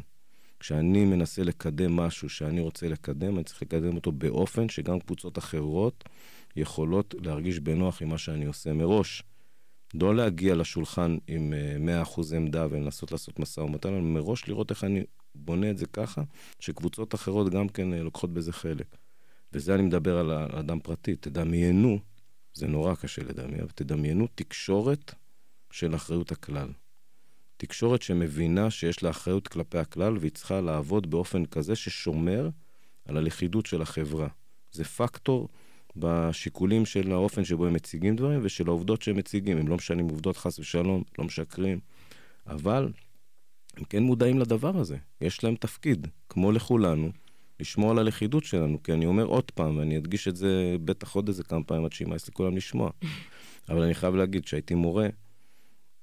כשאני מנסה לקדם משהו שאני רוצה לקדם, אני צריך לקדם אותו באופן שגם קבוצות אחרות יכולות להרגיש בנוח עם מה שאני עושה מראש. לא להגיע לשולחן עם 100% אה, עמדה ולנסות לעשות משא ומתן, אלא מראש לראות איך אני בונה את זה ככה, שקבוצות אחרות גם כן אה, לוקחות בזה חלק. וזה אני מדבר על אדם פרטי. תדמיינו, זה נורא קשה לדמיין, אבל תדמיינו תקשורת של אחריות הכלל. תקשורת שמבינה שיש לה אחריות כלפי הכלל והיא צריכה לעבוד באופן כזה ששומר על הלכידות של החברה. זה פקטור בשיקולים של האופן שבו הם מציגים דברים ושל העובדות שהם מציגים. הם לא משנים עובדות חס ושלום, לא משקרים, אבל הם כן מודעים לדבר הזה. יש להם תפקיד, כמו לכולנו, לשמור על הלכידות שלנו. כי אני אומר עוד פעם, ואני אדגיש את זה בטח עוד איזה כמה פעמים עד שימאס לכולם לשמוע. אבל אני חייב להגיד, כשהייתי מורה,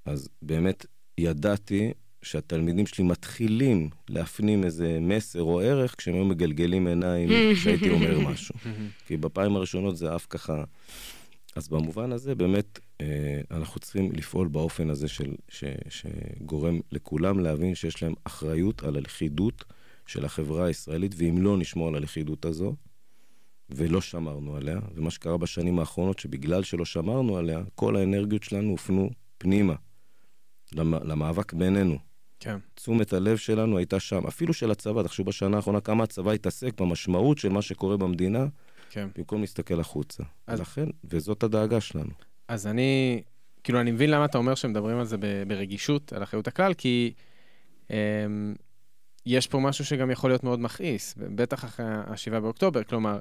אז באמת ידעתי שהתלמידים שלי מתחילים להפנים איזה מסר או ערך כשהם היו מגלגלים עיניים כשהייתי אומר משהו. כי בפעמים הראשונות זה אף ככה... אז במובן הזה באמת אה, אנחנו צריכים לפעול באופן הזה של, ש, שגורם לכולם להבין שיש להם אחריות על הלכידות של החברה הישראלית, ואם לא נשמור על הלכידות הזו, ולא שמרנו עליה, ומה שקרה בשנים האחרונות, שבגלל שלא שמרנו עליה, כל האנרגיות שלנו הופנו פנימה. למאבק בינינו. כן. תשומת הלב שלנו הייתה שם, אפילו של הצבא, תחשבו בשנה האחרונה כמה הצבא התעסק במשמעות של מה שקורה במדינה, כן. במקום להסתכל החוצה. אז... לכן, וזאת הדאגה שלנו. אז אני, כאילו, אני מבין למה אתה אומר שמדברים על זה ברגישות, על אחריות הכלל, כי אמ, יש פה משהו שגם יכול להיות מאוד מכעיס, בטח אחרי ה-7 באוקטובר, כלומר,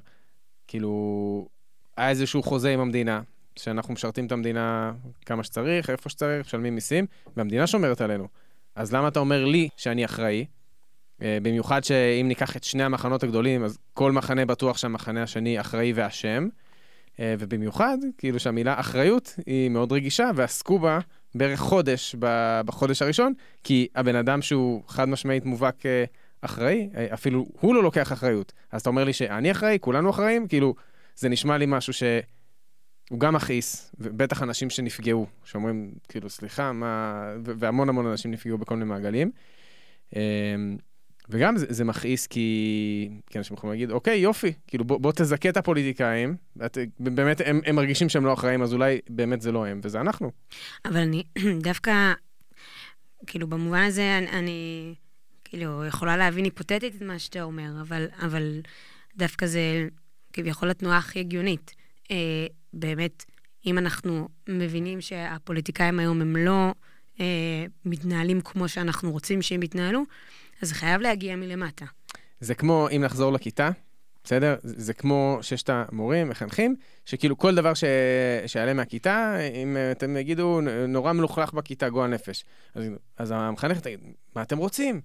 כאילו, היה איזשהו חוזה עם המדינה, שאנחנו משרתים את המדינה כמה שצריך, איפה שצריך, משלמים מיסים, והמדינה שומרת עלינו. אז למה אתה אומר לי שאני אחראי? Uh, במיוחד שאם ניקח את שני המחנות הגדולים, אז כל מחנה בטוח שהמחנה השני אחראי ואשם. Uh, ובמיוחד, כאילו שהמילה אחריות היא מאוד רגישה, ועסקו בה בערך חודש בחודש הראשון, כי הבן אדם שהוא חד משמעית מובהק uh, אחראי, אפילו הוא לא לוקח אחריות. אז אתה אומר לי שאני אחראי, כולנו אחראים? כאילו, זה נשמע לי משהו ש... הוא גם מכעיס, ובטח אנשים שנפגעו, שאומרים, כאילו, סליחה, מה... והמון המון אנשים נפגעו בכל מיני מעגלים. וגם זה, זה מכעיס כי, כי אנשים יכולים להגיד, אוקיי, יופי, כאילו בוא, בוא תזכה את הפוליטיקאים, את, באמת הם, הם מרגישים שהם לא אחראים, אז אולי באמת זה לא הם, וזה אנחנו. אבל אני דווקא, כאילו במובן הזה אני, אני כאילו יכולה להבין היפותטית את מה שאתה אומר, אבל, אבל דווקא זה כביכול התנועה הכי הגיונית. אה, באמת, אם אנחנו מבינים שהפוליטיקאים היום הם לא אה, מתנהלים כמו שאנחנו רוצים שהם יתנהלו, אז זה חייב להגיע מלמטה. זה כמו, אם נחזור לכיתה, בסדר? זה כמו שיש את המורים, מחנכים, שכאילו כל דבר ש... שיעלה מהכיתה, אם אתם יגידו, נורא מלוכלך בכיתה, גועל נפש. אז, אז המחנכת תגיד, מה אתם רוצים?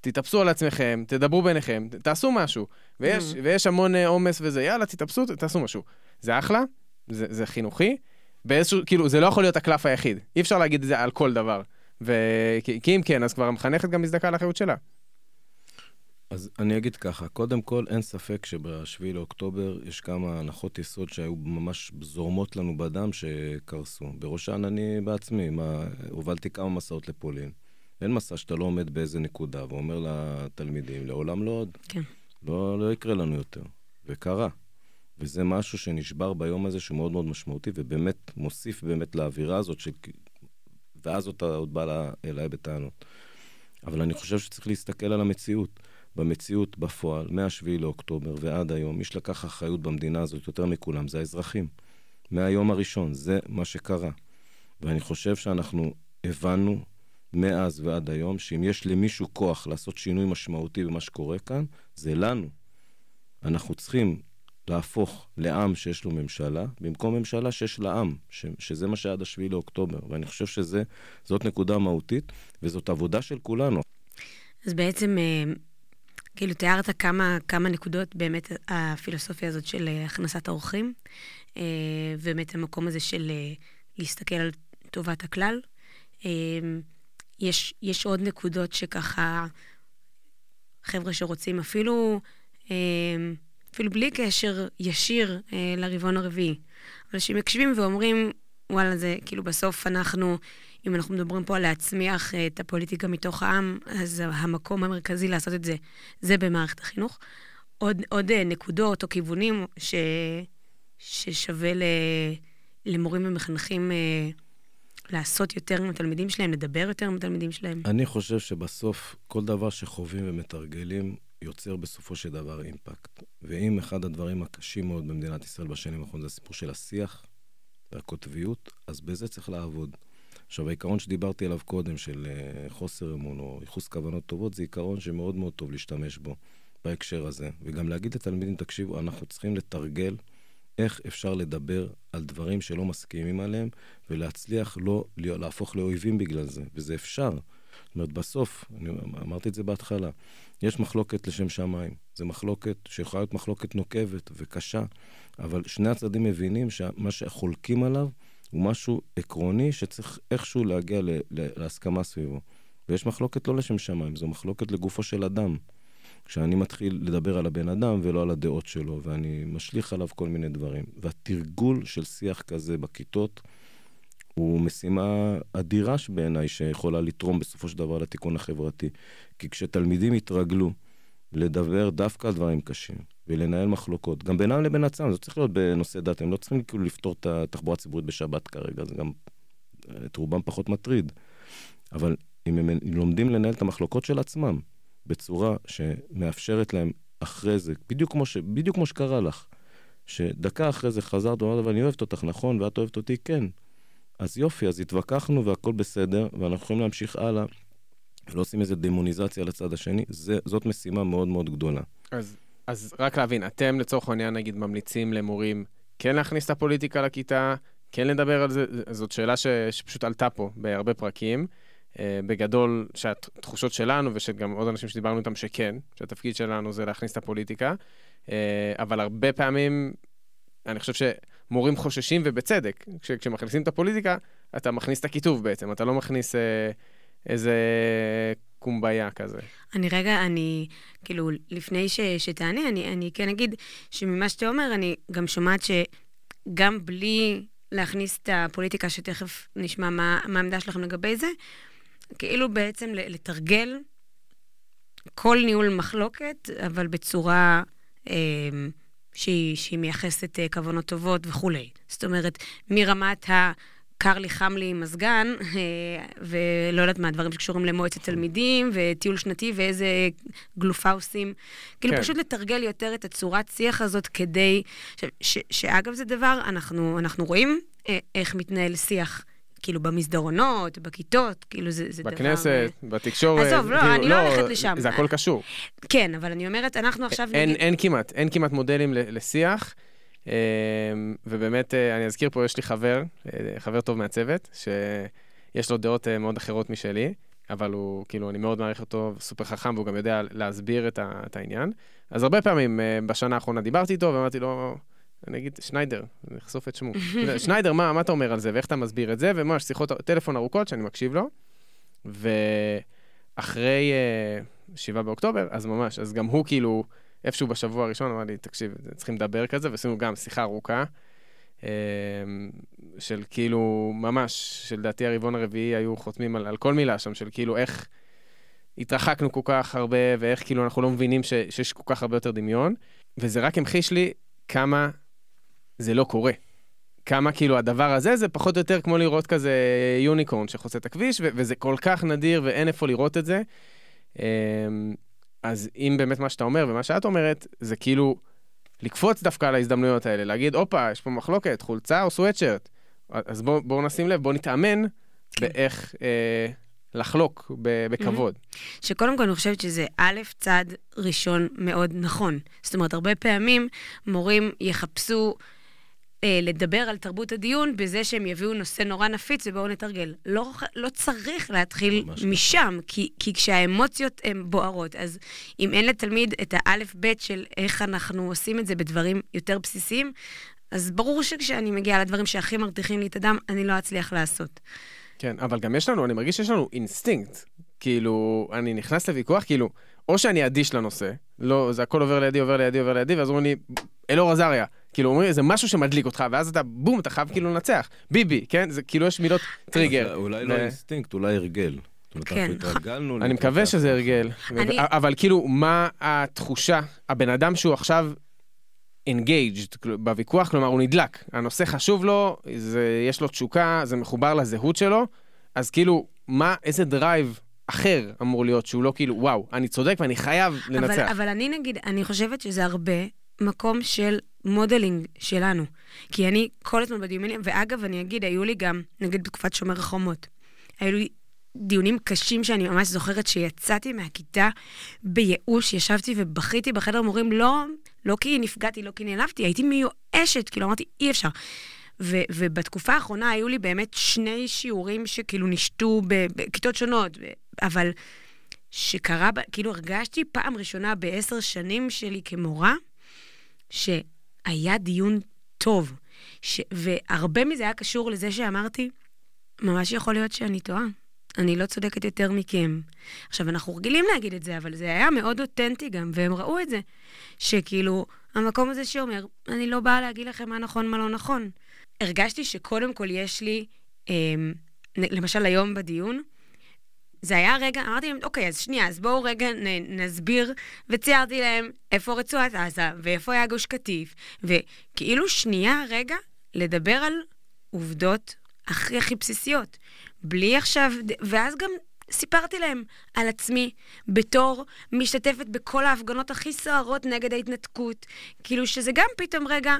תתאפסו על עצמכם, תדברו ביניכם, תעשו משהו. ויש, mm. ויש המון אה, עומס וזה, יאללה, תתאפסו, תעשו משהו. זה אחלה, זה, זה חינוכי, באיזשהו, כאילו, זה לא יכול להיות הקלף היחיד. אי אפשר להגיד את זה על כל דבר. ו... כי אם כן, אז כבר המחנכת גם מזדכה על האחריות שלה. אז אני אגיד ככה, קודם כל, אין ספק שב-7 לאוקטובר יש כמה הנחות יסוד שהיו ממש זורמות לנו בדם שקרסו. בראשן אני בעצמי, מה, הובלתי כמה מסעות לפולין. אין מסע שאתה לא עומד באיזה נקודה ואומר לתלמידים, לעולם לא עוד. כן. לא, לא יקרה לנו יותר. וקרה. וזה משהו שנשבר ביום הזה שהוא מאוד מאוד משמעותי, ובאמת מוסיף באמת לאווירה הזאת של... ואז אתה עוד בא אליי בטענות. אבל אני חושב שצריך להסתכל על המציאות. במציאות, בפועל, מ-7 לאוקטובר ועד היום, מי שלקח אחריות במדינה הזאת יותר מכולם זה האזרחים. מהיום הראשון, זה מה שקרה. ואני חושב שאנחנו הבנו מאז ועד היום, שאם יש למישהו כוח לעשות שינוי משמעותי במה שקורה כאן, זה לנו. אנחנו צריכים להפוך לעם שיש לו ממשלה, במקום ממשלה שיש לה עם, ש- שזה מה שעד השביעי לאוקטובר. ואני חושב שזאת נקודה מהותית, וזאת עבודה של כולנו. אז בעצם, אה, כאילו, תיארת כמה, כמה נקודות, באמת, הפילוסופיה הזאת של אה, הכנסת האורחים, אה, ובאמת המקום הזה של להסתכל על טובת הכלל. יש, יש עוד נקודות שככה, חבר'ה שרוצים אפילו, אפילו בלי קשר ישיר לרבעון הרביעי, אבל שמקשיבים ואומרים, וואלה, זה כאילו בסוף אנחנו אם אנחנו מדברים פה על להצמיח אה, את הפוליטיקה מתוך העם, אז המקום המרכזי לעשות את זה, זה במערכת החינוך. עוד, עוד אה, נקודות או כיוונים ש, ששווה ל, למורים ומחנכים אה, לעשות יותר עם התלמידים שלהם, לדבר יותר עם התלמידים שלהם? אני חושב שבסוף כל דבר שחווים ומתרגלים יוצר בסופו של דבר אימפקט. ואם אחד הדברים הקשים מאוד במדינת ישראל בשנים האחרונות זה הסיפור של השיח והקוטביות, אז בזה צריך לעבוד. עכשיו, העיקרון שדיברתי עליו קודם, של uh, חוסר אמון או ייחוס כוונות טובות, זה עיקרון שמאוד מאוד טוב להשתמש בו בהקשר הזה. וגם להגיד לתלמידים, תקשיבו, אנחנו צריכים לתרגל איך אפשר לדבר על דברים שלא מסכימים עליהם, ולהצליח לא להפוך לאויבים בגלל זה, וזה אפשר. זאת אומרת, בסוף, אני אמרתי את זה בהתחלה, יש מחלוקת לשם שמיים. זו מחלוקת שיכולה להיות מחלוקת נוקבת וקשה, אבל שני הצדדים מבינים שמה שחולקים עליו, הוא משהו עקרוני שצריך איכשהו להגיע ל- להסכמה סביבו. ויש מחלוקת לא לשם שמיים, זו מחלוקת לגופו של אדם. כשאני מתחיל לדבר על הבן אדם ולא על הדעות שלו, ואני משליך עליו כל מיני דברים. והתרגול של שיח כזה בכיתות הוא משימה אדירה בעיניי, שיכולה לתרום בסופו של דבר לתיקון החברתי. כי כשתלמידים יתרגלו לדבר דווקא על דברים קשים, ולנהל מחלוקות, גם בינם לבין עצמם, זה צריך להיות בנושא דת, הם לא צריכים כאילו לפתור את התחבורה הציבורית בשבת כרגע, זה גם את רובם פחות מטריד. אבל אם הם לומדים לנהל את המחלוקות של עצמם בצורה שמאפשרת להם אחרי זה, בדיוק כמו, ש, בדיוק כמו שקרה לך, שדקה אחרי זה חזרת ואמרת, אבל אני אוהבת אותך, נכון, ואת אוהבת אותי, כן. אז יופי, אז התווכחנו והכל בסדר, ואנחנו יכולים להמשיך הלאה, ולא עושים איזה דמוניזציה לצד השני, זה, זאת משימה מאוד מאוד גדולה. אז אז רק להבין, אתם לצורך העניין נגיד ממליצים למורים כן להכניס את הפוליטיקה לכיתה, כן לדבר על זה, זאת שאלה ש, שפשוט עלתה פה בהרבה פרקים. Uh, בגדול, שהתחושות שלנו, ושגם עוד אנשים שדיברנו איתם שכן, שהתפקיד שלנו זה להכניס את הפוליטיקה, uh, אבל הרבה פעמים, אני חושב שמורים חוששים, ובצדק, כש, כשמכניסים את הפוליטיקה, אתה מכניס את הכיתוב בעצם, אתה לא מכניס uh, איזה קומביה כזה. אני רגע, אני, כאילו, לפני ש, שתענה, אני, אני כן אגיד שממה שאתה אומר, אני גם שומעת שגם בלי להכניס את הפוליטיקה, שתכף נשמע מה, מה העמדה שלכם לגבי זה, כאילו בעצם לתרגל כל ניהול מחלוקת, אבל בצורה אה, שהיא, שהיא מייחסת אה, כוונות טובות וכולי. זאת אומרת, מרמת ה... קר לי, חם לי עם מזגן, אה, ולא יודעת מה, דברים שקשורים למועצת תלמידים, וטיול שנתי, ואיזה גלופה עושים. כאילו, כן. פשוט לתרגל יותר את הצורת שיח הזאת כדי... ש, ש, שאגב, זה דבר, אנחנו, אנחנו רואים אה, איך מתנהל שיח. כאילו במסדרונות, בכיתות, כאילו זה, זה בכנסת, דבר... בכנסת, בתקשורת. עזוב, לא, כאילו, אני לא, לא הולכת לשם. זה הכל קשור. כן, אבל אני אומרת, אנחנו עכשיו... אין, נגיד... אין כמעט, אין כמעט מודלים לשיח. אמ, ובאמת, אה, אני אזכיר פה, יש לי חבר, אה, חבר טוב מהצוות, שיש לו דעות אה, מאוד אחרות משלי, אבל הוא, כאילו, אני מאוד מעריך אותו, סופר חכם, והוא גם יודע להסביר את, ה, את העניין. אז הרבה פעמים בשנה האחרונה דיברתי איתו, ואמרתי לו, אני אגיד, שניידר, אני אחשוף את שמו. שניידר, מה, מה אתה אומר על זה, ואיך אתה מסביר את זה, וממש שיחות טלפון ארוכות שאני מקשיב לו. אחרי uh, 7 באוקטובר, אז ממש, אז גם הוא כאילו, איפשהו בשבוע הראשון אמר לי, תקשיב, צריכים לדבר כזה, ועשינו גם שיחה ארוכה, uh, של כאילו, ממש, שלדעתי הרבעון הרביעי היו חותמים על, על כל מילה שם, של כאילו איך התרחקנו כל כך הרבה, ואיך כאילו אנחנו לא מבינים ש, שיש כל כך הרבה יותר דמיון, וזה רק המחיש לי כמה זה לא קורה. כמה כאילו הדבר הזה זה פחות או יותר כמו לראות כזה יוניקורן שחוצה את הכביש, וזה כל כך נדיר ואין איפה לראות את זה. אמ, אז אם באמת מה שאתה אומר ומה שאת אומרת, זה כאילו לקפוץ דווקא על ההזדמנויות האלה, להגיד, הופה, יש פה מחלוקת, חולצה או סוואטשרט. אז בואו בוא נשים לב, בואו נתאמן. באיך אה, לחלוק בכבוד. שקודם כל אני חושבת שזה א', צעד ראשון מאוד נכון. זאת אומרת, הרבה פעמים מורים יחפשו... אה, לדבר על תרבות הדיון בזה שהם יביאו נושא נורא נפיץ ובואו נתרגל. לא, לא צריך להתחיל משם, כי, כי כשהאמוציות הן בוערות, אז אם אין לתלמיד את האלף-בית של איך אנחנו עושים את זה בדברים יותר בסיסיים, אז ברור שכשאני מגיעה לדברים שהכי מרתיחים לי את הדם, אני לא אצליח לעשות. כן, אבל גם יש לנו, אני מרגיש שיש לנו אינסטינקט. כאילו, אני נכנס לוויכוח, כאילו, או שאני אדיש לנושא, לא, זה הכל עובר לידי, עובר לידי, עובר לידי, ואז אומרים לי, אלאור עזריה, כאילו אומרים, זה משהו שמדליק אותך, ואז אתה, בום, אתה חייב כאילו לנצח. ביבי, כן? זה כאילו יש מילות טריגר. אולי לא אינסטינקט, אולי הרגל. כן. אני מקווה שזה הרגל. אבל כאילו, מה התחושה, הבן אדם שהוא עכשיו engaged בוויכוח, כלומר, הוא נדלק. הנושא חשוב לו, יש לו תשוקה, זה מחובר לזהות שלו, אז כאילו, מה, איזה drive אחר אמור להיות, שהוא לא כאילו, וואו, אני צודק ואני חייב לנצח. אבל, אבל אני נגיד, אני חושבת שזה הרבה מקום של modeling שלנו. כי אני כל הזמן בדיונים, ואגב, אני אגיד, היו לי גם, נגיד בתקופת שומר החומות, היו לי דיונים קשים שאני ממש זוכרת שיצאתי מהכיתה בייאוש, ישבתי ובכיתי בחדר מורים, לא, לא כי נפגעתי, לא כי נעלבתי, הייתי מיואשת, כאילו אמרתי, אי אפשר. ו- ובתקופה האחרונה היו לי באמת שני שיעורים שכאילו נשתו בכיתות שונות, אבל שקרה, כאילו הרגשתי פעם ראשונה בעשר שנים שלי כמורה, שהיה דיון טוב. ש... והרבה מזה היה קשור לזה שאמרתי, ממש יכול להיות שאני טועה. אני לא צודקת יותר מכם. עכשיו, אנחנו רגילים להגיד את זה, אבל זה היה מאוד אותנטי גם, והם ראו את זה. שכאילו, המקום הזה שאומר, אני לא באה להגיד לכם מה נכון, מה לא נכון. הרגשתי שקודם כל יש לי, אה, למשל היום בדיון, זה היה רגע, אמרתי להם, אוקיי, אז שנייה, אז בואו רגע נ, נסביר, וציירתי להם איפה רצועת עזה, ואיפה היה גוש קטיף, וכאילו שנייה, רגע, לדבר על עובדות הכי הכי בסיסיות. בלי עכשיו, ואז גם סיפרתי להם על עצמי בתור משתתפת בכל ההפגנות הכי סוערות נגד ההתנתקות. כאילו שזה גם פתאום רגע,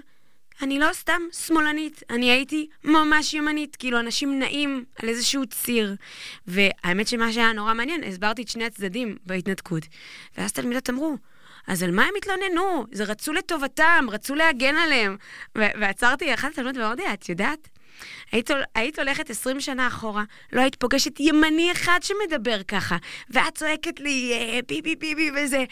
אני לא סתם שמאלנית, אני הייתי ממש ימנית, כאילו אנשים נעים על איזשהו ציר. והאמת שמה שהיה נורא מעניין, הסברתי את שני הצדדים בהתנתקות. ואז תלמידות אמרו, אז על מה הם התלוננו? זה רצו לטובתם, רצו להגן עליהם. ועצרתי אחת התלמידות ואמרתי, את יודעת, היית, היית הולכת 20 שנה אחורה, לא היית פוגשת ימני אחד שמדבר ככה, ואת צועקת לי אה, ביבי ביבי וזה.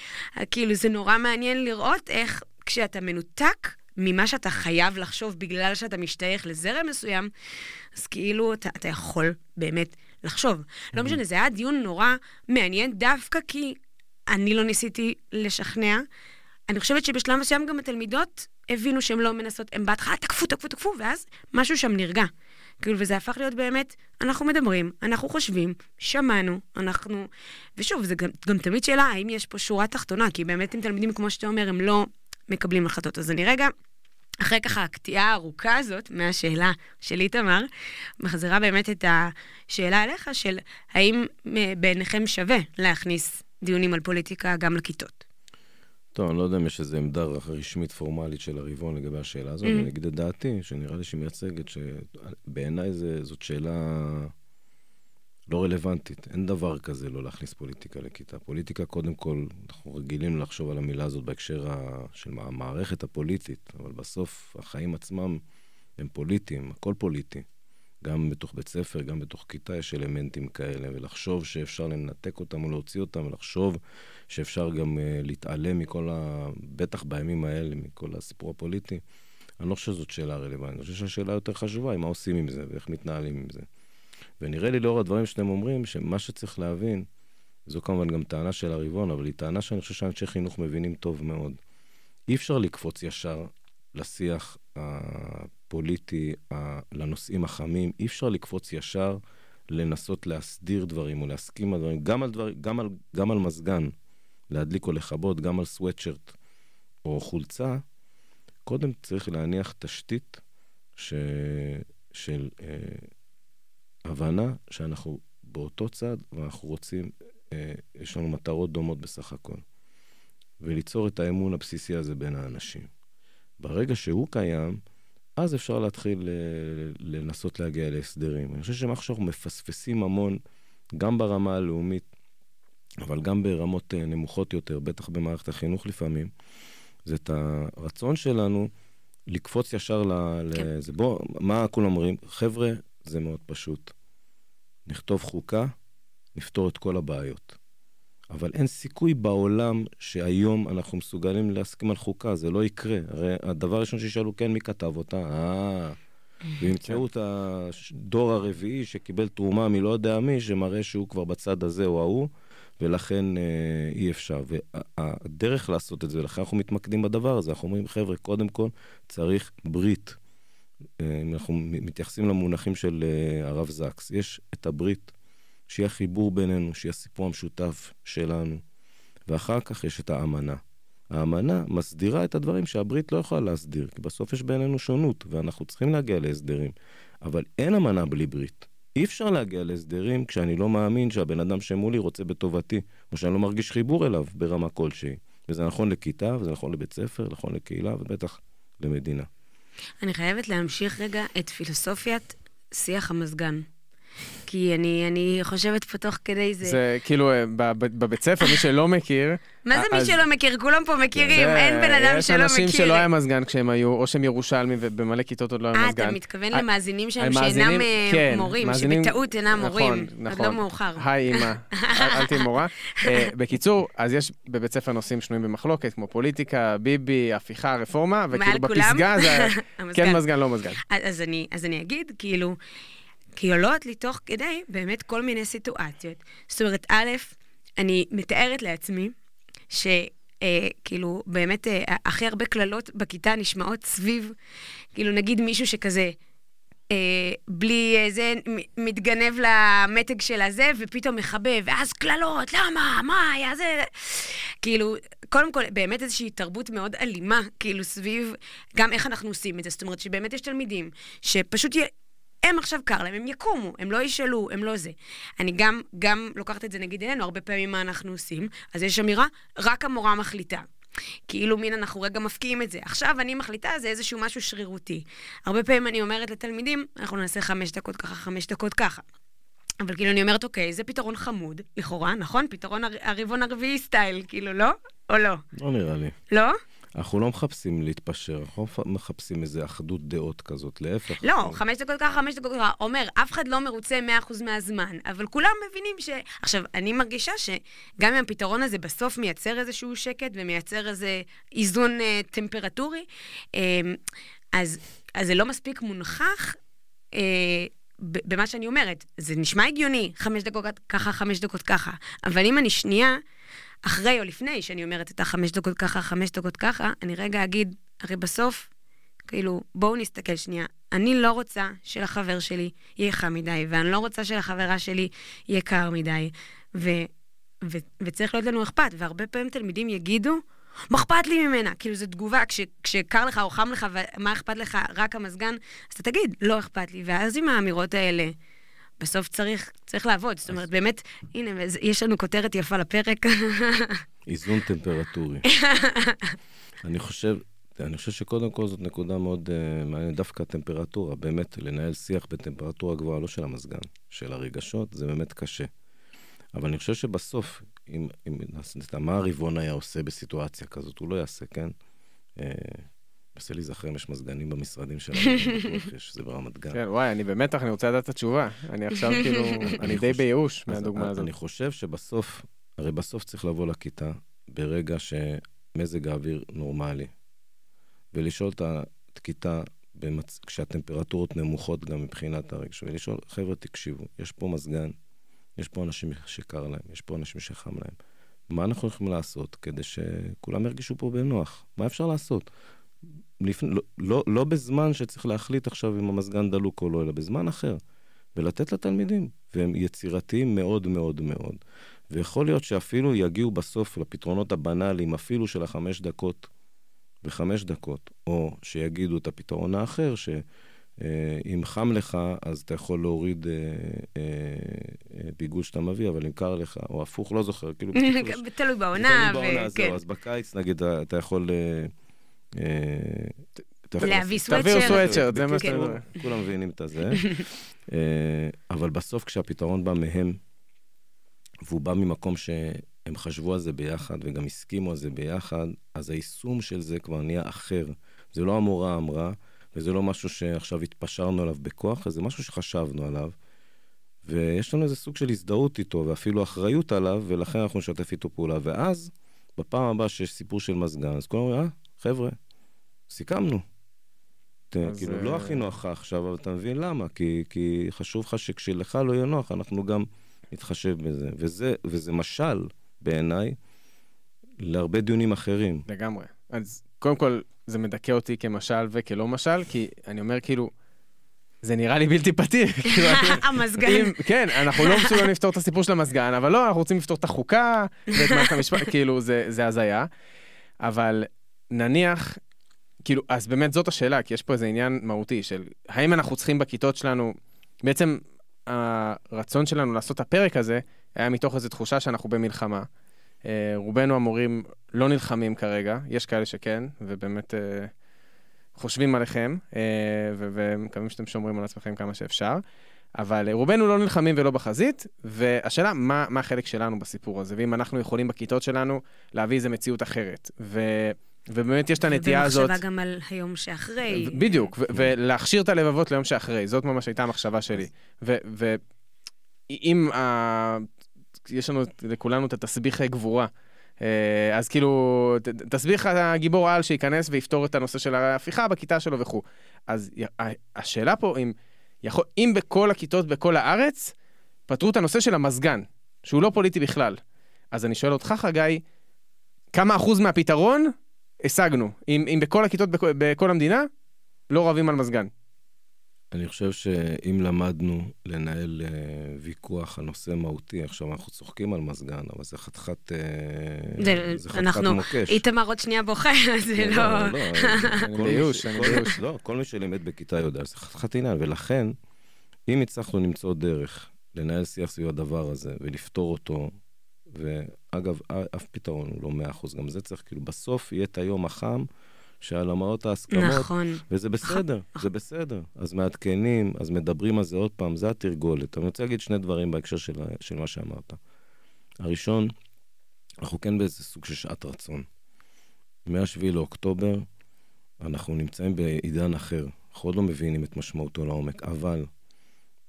כאילו, זה נורא מעניין לראות איך כשאתה מנותק ממה שאתה חייב לחשוב בגלל שאתה משתייך לזרם מסוים, אז כאילו אתה, אתה יכול באמת לחשוב. לא משנה, זה היה דיון נורא מעניין, דווקא כי אני לא ניסיתי לשכנע. אני חושבת שבשלב מסוים גם התלמידות הבינו שהן לא מנסות, הן בהתחלה תקפו, תקפו, תקפו, ואז משהו שם נרגע. כאילו, וזה הפך להיות באמת, אנחנו מדברים, אנחנו חושבים, שמענו, אנחנו... ושוב, זה גם, גם תמיד שאלה, האם יש פה שורה תחתונה, כי באמת עם תלמידים, כמו שאתה אומר, הם לא מקבלים החלטות. אז אני רגע, אחרי ככה הקטיעה הארוכה הזאת מהשאלה של איתמר, מחזירה באמת את השאלה אליך של האם אה, בעיניכם שווה להכניס דיונים על פוליטיקה גם לכיתות. טוב, אני לא יודע אם יש איזו עמדה רשמית פורמלית של הרבעון לגבי השאלה הזאת, mm. אני אגיד את דעתי, שנראה לי שהיא מייצגת, שבעיניי זאת שאלה לא רלוונטית. אין דבר כזה לא להכניס פוליטיקה לכיתה. פוליטיקה, קודם כל, אנחנו רגילים לחשוב על המילה הזאת בהקשר. של המערכת הפוליטית, אבל בסוף החיים עצמם הם פוליטיים, הכל פוליטי. גם בתוך בית ספר, גם בתוך כיתה יש אלמנטים כאלה, ולחשוב שאפשר לנתק אותם או להוציא אותם, ולחשוב שאפשר גם uh, להתעלם מכל ה... בטח בימים האלה, מכל הסיפור הפוליטי, אני לא חושב שזאת שאלה רלוונטית. אני חושב שהשאלה יותר חשובה היא מה עושים עם זה ואיך מתנהלים עם זה. ונראה לי לאור הדברים שאתם אומרים, שמה שצריך להבין, זו כמובן גם טענה של הרבעון, אבל היא טענה שאני חושב שאנשי חינוך מבינים טוב מאוד. אי אפשר לקפוץ ישר לשיח הפוליטי, לנושאים החמים, אי אפשר לקפוץ ישר לנסות להסדיר דברים או להסכים על דברים, גם על, דבר, גם על, גם על מזגן, להדליק או לכבות, גם על סוואטשרט או חולצה, קודם צריך להניח תשתית ש... של אה, הבנה שאנחנו באותו צד ואנחנו רוצים, אה, יש לנו מטרות דומות בסך הכל. וליצור את האמון הבסיסי הזה בין האנשים. ברגע שהוא קיים, אז אפשר להתחיל אה, לנסות להגיע להסדרים. אני חושב שמה שאנחנו מפספסים המון, גם ברמה הלאומית, אבל גם ברמות אה, נמוכות יותר, בטח במערכת החינוך לפעמים, זה את הרצון שלנו לקפוץ ישר כן. לזה. בוא, מה כולם אומרים? חבר'ה, זה מאוד פשוט. נכתוב חוקה, נפתור את כל הבעיות. אבל אין סיכוי בעולם שהיום אנחנו מסוגלים להסכים על חוקה, זה לא יקרה. הרי הדבר הראשון שישאלו, כן, מי כתב אותה? אה... וימצאו את הדור הרביעי שקיבל תרומה מלא יודע מי, שמראה שהוא כבר בצד הזה או ההוא, ולכן אה, אי אפשר. והדרך לעשות את זה, לכן אנחנו מתמקדים בדבר הזה, אנחנו אומרים, חבר'ה, קודם כל צריך ברית. אה, אם אנחנו מתייחסים למונחים של אה, הרב זקס, יש את הברית שיהיה חיבור בינינו, שיהיה סיפור המשותף שלנו. ואחר כך יש את האמנה. האמנה מסדירה את הדברים שהברית לא יכולה להסדיר, כי בסוף יש בינינו שונות, ואנחנו צריכים להגיע להסדרים. אבל אין אמנה בלי ברית. אי אפשר להגיע להסדרים כשאני לא מאמין שהבן אדם שמולי רוצה בטובתי, או שאני לא מרגיש חיבור אליו ברמה כלשהי. וזה נכון לכיתה, וזה נכון לבית ספר, נכון לקהילה, ובטח למדינה. אני חייבת להמשיך רגע את פילוסופיית שיח המזגן. כי אני, אני חושבת פה תוך כדי זה... זה כאילו, אה, בבית ספר, מי שלא מכיר... מה זה מי שלא מכיר? כולם פה מכירים, אין בן אדם שלא מכיר. יש אנשים שלא היה מזגן כשהם היו, או שהם ירושלמים, ובמלא כיתות עוד לא היה מזגן. אה, אתה מתכוון למאזינים שלנו שאינם אה, כן, מורים, שבטעות אינם נכון, מורים. נכון, נכון. עוד לא מאוחר. היי, אימא, אל תהיי מורה. אה, בקיצור, אז יש בבית ספר נושאים שנויים במחלוקת, כמו פוליטיקה, ביבי, הפיכה, רפורמה, וכאילו בפסגה זה כן מזגן, לא מזגן. אז אני אגיד, כאילו... כי עולות לי תוך כדי באמת כל מיני סיטואציות. זאת אומרת, א', אני מתארת לעצמי ש... אה, כאילו, באמת, אה, הכי הרבה קללות בכיתה נשמעות סביב, כאילו, נגיד מישהו שכזה, אה, בלי אה, זה, מתגנב למתג של הזה, ופתאום מחבב, ואז קללות, למה? מה היה זה? כאילו, קודם כל, באמת איזושהי תרבות מאוד אלימה, כאילו, סביב גם איך אנחנו עושים את זה. זאת אומרת, שבאמת יש תלמידים שפשוט הם עכשיו קר להם, הם יקומו, הם לא ישאלו, הם לא זה. אני גם, גם לוקחת את זה נגיד אלינו, הרבה פעמים מה אנחנו עושים, אז יש אמירה, רק המורה מחליטה. כאילו מין אנחנו רגע מפקיעים את זה. עכשיו אני מחליטה, זה איזשהו משהו שרירותי. הרבה פעמים אני אומרת לתלמידים, אנחנו נעשה חמש דקות ככה, חמש דקות ככה. אבל כאילו אני אומרת, אוקיי, זה פתרון חמוד, לכאורה, נכון? פתרון הרבעון הרביעי סטייל, כאילו, לא? או לא? לא נראה לי. לא? אנחנו לא מחפשים להתפשר, אנחנו לא מחפשים איזו אחדות דעות כזאת, להפך. לא. חמש דקות ככה, חמש דקות ככה. אומר, אף אחד לא מרוצה 100% מהזמן, אבל כולם מבינים ש... עכשיו, אני מרגישה שגם אם הפתרון הזה בסוף מייצר איזשהו שקט ומייצר איזה איזון אה, טמפרטורי, אה, אז, אז זה לא מספיק מונחח. אה, במה שאני אומרת, זה נשמע הגיוני, חמש דקות ככה, חמש דקות ככה, אבל אם אני שנייה אחרי או לפני שאני אומרת את החמש דקות ככה, חמש דקות ככה, אני רגע אגיד, הרי בסוף, כאילו, בואו נסתכל שנייה. אני לא רוצה שלחבר שלי יהיה חם מדי, ואני לא רוצה שלחברה שלי יהיה קר מדי. ו, ו, וצריך להיות לנו אכפת, והרבה פעמים תלמידים יגידו, מה אכפת לי ממנה? כאילו, זו תגובה, כש, כשקר לך או חם לך, ומה אכפת לך? רק המזגן, אז אתה תגיד, לא אכפת לי. ואז עם האמירות האלה, בסוף צריך, צריך לעבוד. זאת אומרת, באמת, הנה, יש לנו כותרת יפה לפרק. איזון טמפרטורי. אני חושב, אני חושב שקודם כל זאת נקודה מאוד uh, מעניינת, דווקא הטמפרטורה, באמת, לנהל שיח בטמפרטורה גבוהה, לא של המזגן, של הרגשות, זה באמת קשה. אבל אני חושב שבסוף, אם, אם מה הרבעון היה עושה בסיטואציה כזאת, הוא לא יעשה, כן? Uh, מנסה להיזכר אם יש מזגנים במשרדים שלנו, בטוח יש, זה ברמת גן. כן, וואי, אני במתח, אני רוצה לדעת את התשובה. אני עכשיו כאילו, אני די בייאוש מהדוגמה הזאת. אני חושב שבסוף, הרי בסוף צריך לבוא לכיתה ברגע שמזג האוויר נורמלי, ולשאול את הכיתה כשהטמפרטורות נמוכות גם מבחינת הרגש, ולשאול, חבר'ה, תקשיבו, יש פה מזגן, יש פה אנשים שקר להם, יש פה אנשים שחם להם. מה אנחנו יכולים לעשות כדי שכולם ירגישו פה בנוח? מה אפשר לעשות? לפ... לא, לא, לא בזמן שצריך להחליט עכשיו אם המזגן דלוק או לא, אלא בזמן אחר. ולתת לתלמידים, והם יצירתיים מאוד מאוד מאוד. ויכול להיות שאפילו יגיעו בסוף לפתרונות הבנאליים, אפילו של החמש דקות וחמש דקות, או שיגידו את הפתרון האחר, שאם חם לך, אז אתה יכול להוריד אה, אה, אה, ביגוד שאתה מביא, אבל אם קר לך, או הפוך, לא זוכר, כאילו... תלוי בעונה. תלוי בעונה, זהו, אז בקיץ, נגיד, אתה יכול... להביא סוואטשרט. תביאו סוואטשרט, זה מה שאתה אומר. כולם מבינים את הזה. אבל בסוף כשהפתרון בא מהם, והוא בא ממקום שהם חשבו על זה ביחד וגם הסכימו על זה ביחד, אז היישום של זה כבר נהיה אחר. זה לא המורה אמרה, וזה לא משהו שעכשיו התפשרנו עליו בכוח, זה משהו שחשבנו עליו. ויש לנו איזה סוג של הזדהות איתו, ואפילו אחריות עליו, ולכן אנחנו נשתף איתו פעולה. ואז, בפעם הבאה שיש סיפור של מזגן, אז כולם אומרים, אה, חבר'ה, סיכמנו. אז... כאילו, לא אה, הכי נוח לך עכשיו, אבל אתה מבין למה? כי, כי חשוב לך שכשלך לא יהיה נוח, אנחנו גם נתחשב בזה. וזה, וזה משל, בעיניי, להרבה דיונים אחרים. לגמרי. אז קודם כל, זה מדכא אותי כמשל וכלא משל, כי אני אומר כאילו, זה נראה לי בלתי פתיר. כאילו, המזגן. כן, אנחנו לא מסוגלים לפתור את הסיפור של המזגן, אבל לא, אנחנו רוצים לפתור את החוקה ואת מערכת המשפט, כאילו, זה הזיה. אבל נניח, כאילו, אז באמת זאת השאלה, כי יש פה איזה עניין מהותי של האם אנחנו צריכים בכיתות שלנו, בעצם הרצון שלנו לעשות את הפרק הזה היה מתוך איזו תחושה שאנחנו במלחמה. אה, רובנו המורים לא נלחמים כרגע, יש כאלה שכן, ובאמת אה, חושבים עליכם, אה, ומקווים שאתם שומרים על עצמכם כמה שאפשר. אבל רובנו לא נלחמים ולא בחזית, והשאלה, מה, מה החלק שלנו בסיפור הזה, ואם אנחנו יכולים בכיתות שלנו להביא איזו מציאות אחרת. ו... ובאמת יש את הנטייה הזאת... ובמחשבה גם על היום שאחרי. בדיוק, ולהכשיר את הלבבות ליום שאחרי, זאת ממש הייתה המחשבה שלי. ואם יש לנו לכולנו את התסביך גבורה, אה, אז כאילו, תסביך הגיבור על שייכנס ויפתור את הנושא של ההפיכה בכיתה שלו וכו'. אז השאלה פה, אם, יכול, אם בכל הכיתות בכל הארץ, פתרו את הנושא של המזגן, שהוא לא פוליטי בכלל. אז אני שואל אותך, חגי, כמה אחוז מהפתרון השגנו. אם, אם בכל הכיתות בכל, בכל המדינה, לא רבים על מזגן. אני חושב שאם למדנו לנהל uh, ויכוח על נושא מהותי, עכשיו אנחנו צוחקים על מזגן, אבל זה חתיכת, uh, זה, זה חתיכת אנחנו, מוקש. איתמר עוד שנייה בוכה, זה כן, לא... לא, לא, אני ביוש, אני ביוש. לא, כל מי שלימד בכיתה יודע, זה חתיכת עניין, ולכן, אם הצלחנו למצוא דרך לנהל שיח סביב הדבר הזה ולפתור אותו ואגב, אף פתרון הוא לא מאה אחוז, גם זה צריך, כאילו, בסוף יהיה את היום החם שעל המעות ההסכמות. נכון. וזה בסדר, נכון. זה בסדר. אז מעדכנים, אז מדברים על זה עוד פעם, זה התרגולת. אני רוצה להגיד שני דברים בהקשר של, של מה שאמרת. הראשון, אנחנו כן באיזה סוג של שעת רצון. מ-7 לאוקטובר, אנחנו נמצאים בעידן אחר. אנחנו עוד לא מבינים את משמעותו לעומק, אבל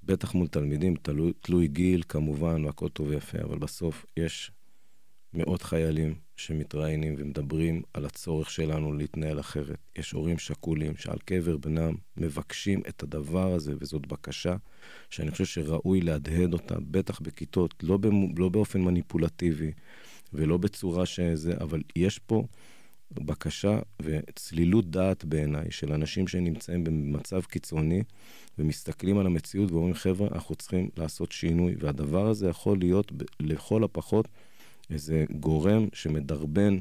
בטח מול תלמידים, תלוי, תלוי גיל כמובן, והכל טוב ויפה, אבל בסוף יש מאות חיילים שמתראיינים ומדברים על הצורך שלנו להתנהל אחרת. יש הורים שכולים שעל קבר בנם מבקשים את הדבר הזה, וזאת בקשה שאני חושב שראוי להדהד אותה, בטח בכיתות, לא, במ... לא באופן מניפולטיבי ולא בצורה שזה, אבל יש פה בקשה וצלילות דעת בעיניי של אנשים שנמצאים במצב קיצוני ומסתכלים על המציאות ואומרים, חבר'ה, אנחנו צריכים לעשות שינוי, והדבר הזה יכול להיות לכל הפחות איזה גורם שמדרבן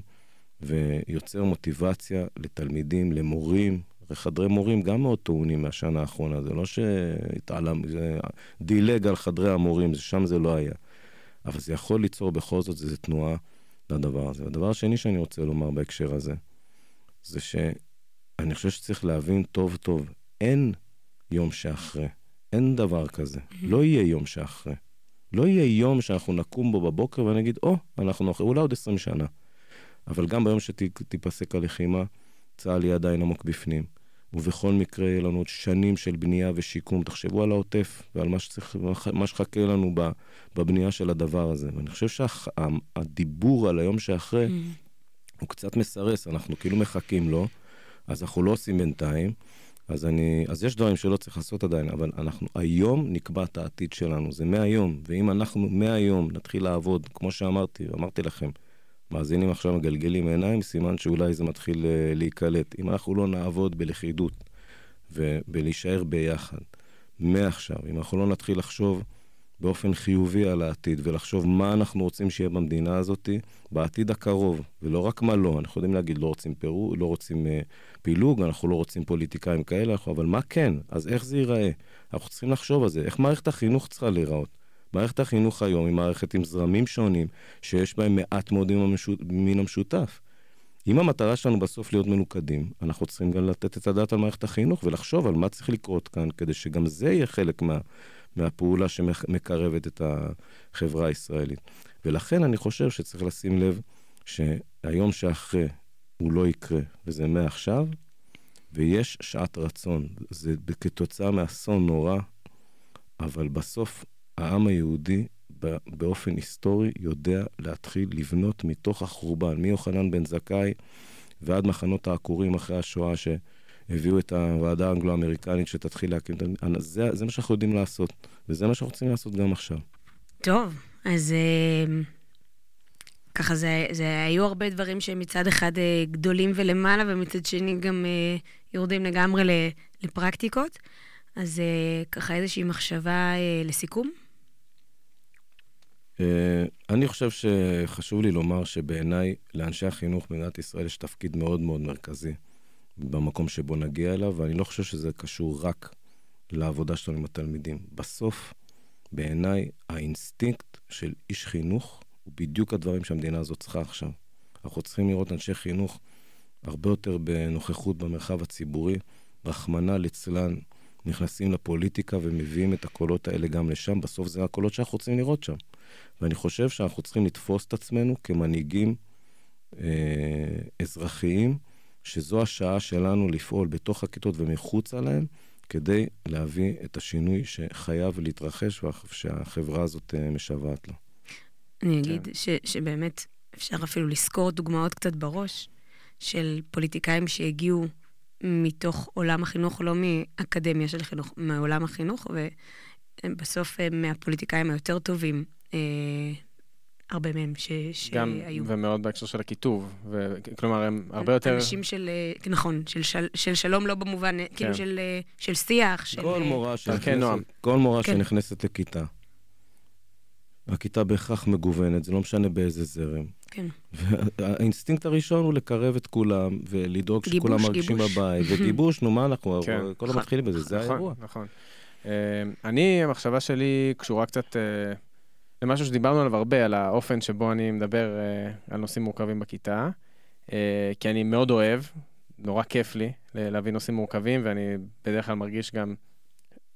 ויוצר מוטיבציה לתלמידים, למורים, חדרי מורים גם מאוד טעונים מהשנה האחרונה, זה לא שהתעלם, זה דילג על חדרי המורים, שם זה לא היה. אבל זה יכול ליצור בכל זאת איזו תנועה לדבר הזה. והדבר השני שאני רוצה לומר בהקשר הזה, זה שאני חושב שצריך להבין טוב טוב, אין יום שאחרי. אין דבר כזה. לא יהיה יום שאחרי. לא יהיה יום שאנחנו נקום בו בבוקר ונגיד, או, oh, אנחנו אחרי, אולי עוד 20 שנה. אבל גם ביום שתיפסק הלחימה, צה"ל יהיה עדיין עמוק בפנים. ובכל מקרה יהיה לנו עוד שנים של בנייה ושיקום. תחשבו על העוטף ועל מה, שצריך, מה שחכה לנו בבנייה של הדבר הזה. ואני חושב שהדיבור על היום שאחרי mm. הוא קצת מסרס, אנחנו כאילו מחכים לו, אז אנחנו לא עושים בינתיים. אז, אני, אז יש דברים שלא צריך לעשות עדיין, אבל אנחנו היום נקבע את העתיד שלנו, זה מהיום. ואם אנחנו מהיום נתחיל לעבוד, כמו שאמרתי, אמרתי לכם, מאזינים עכשיו מגלגלים עיניים, סימן שאולי זה מתחיל uh, להיקלט. אם אנחנו לא נעבוד בלכידות ובלהישאר ביחד, מעכשיו, אם אנחנו לא נתחיל לחשוב באופן חיובי על העתיד ולחשוב מה אנחנו רוצים שיהיה במדינה הזאת בעתיד הקרוב, ולא רק מה לא. אנחנו יודעים להגיד, לא רוצים פירו, לא רוצים uh, פילוג, אנחנו לא רוצים פוליטיקאים כאלה, אבל מה כן? אז איך זה ייראה? אנחנו צריכים לחשוב על זה. איך מערכת החינוך צריכה להיראות? מערכת החינוך היום היא מערכת עם זרמים שונים, שיש בהם מעט מאוד מן המשותף. אם המטרה שלנו בסוף להיות מנוקדים, אנחנו צריכים גם לתת את הדעת על מערכת החינוך ולחשוב על מה צריך לקרות כאן, כדי שגם זה יהיה חלק מה, מהפעולה שמקרבת את החברה הישראלית. ולכן אני חושב שצריך לשים לב שהיום שאחרי הוא לא יקרה, וזה מעכשיו, ויש שעת רצון. זה כתוצאה מאסון נורא, אבל בסוף העם היהודי באופן היסטורי יודע להתחיל לבנות מתוך החורבן, מיוחנן בן זכאי ועד מחנות העקורים אחרי השואה שהביאו את הוועדה האנגלו-אמריקנית שתתחיל להקים, זה, זה מה שאנחנו יודעים לעשות, וזה מה שאנחנו רוצים לעשות גם עכשיו. טוב, אז אה, ככה זה, זה היו הרבה דברים שמצד אחד אה, גדולים ולמעלה, ומצד שני גם אה, יורדים לגמרי לפרקטיקות. אז ככה איזושהי מחשבה לסיכום. אה, אני חושב שחשוב לי לומר שבעיניי, לאנשי החינוך במדינת ישראל יש תפקיד מאוד מאוד מרכזי במקום שבו נגיע אליו, ואני לא חושב שזה קשור רק לעבודה שלנו עם התלמידים. בסוף, בעיניי, האינסטינקט של איש חינוך הוא בדיוק הדברים שהמדינה הזאת צריכה עכשיו. אנחנו צריכים לראות אנשי חינוך הרבה יותר בנוכחות במרחב הציבורי, רחמנא ליצלן, נכנסים לפוליטיקה ומביאים את הקולות האלה גם לשם. בסוף זה הקולות שאנחנו רוצים לראות שם. ואני חושב שאנחנו צריכים לתפוס את עצמנו כמנהיגים אה, אזרחיים, שזו השעה שלנו לפעול בתוך הכיתות ומחוצה להן, כדי להביא את השינוי שחייב להתרחש ושהחברה הזאת אה, משוועת לו. אני אגיד כן. ש, שבאמת אפשר אפילו לזכור דוגמאות קצת בראש של פוליטיקאים שהגיעו מתוך עולם החינוך, לא מאקדמיה של חינוך, מעולם החינוך, ובסוף הם מהפוליטיקאים היותר טובים אה, הרבה מהם ש, גם, שהיו. ומאוד בהקשר של הכיתוב, ו... כלומר, הם הרבה יותר... אנשים של, אה, נכון, של, של, של שלום לא במובן, כן. כאילו של, אה, של שיח, של... כל מורה שנכנסת, כל מורה כן. שנכנסת לכיתה, הכיתה בהכרח מגוונת, זה לא משנה באיזה זרם. כן. והאינסטינקט הראשון הוא לקרב את כולם, ולדאוג שכולם מרגישים בבית, וגיבוש, נו מה אנחנו, כן. כל המתחילים בזה, זה נכון, האירוע. נכון. אני, המחשבה שלי קשורה קצת זה משהו שדיברנו עליו הרבה, על האופן שבו אני מדבר uh, על נושאים מורכבים בכיתה, uh, כי אני מאוד אוהב, נורא כיף לי להביא נושאים מורכבים, ואני בדרך כלל מרגיש גם,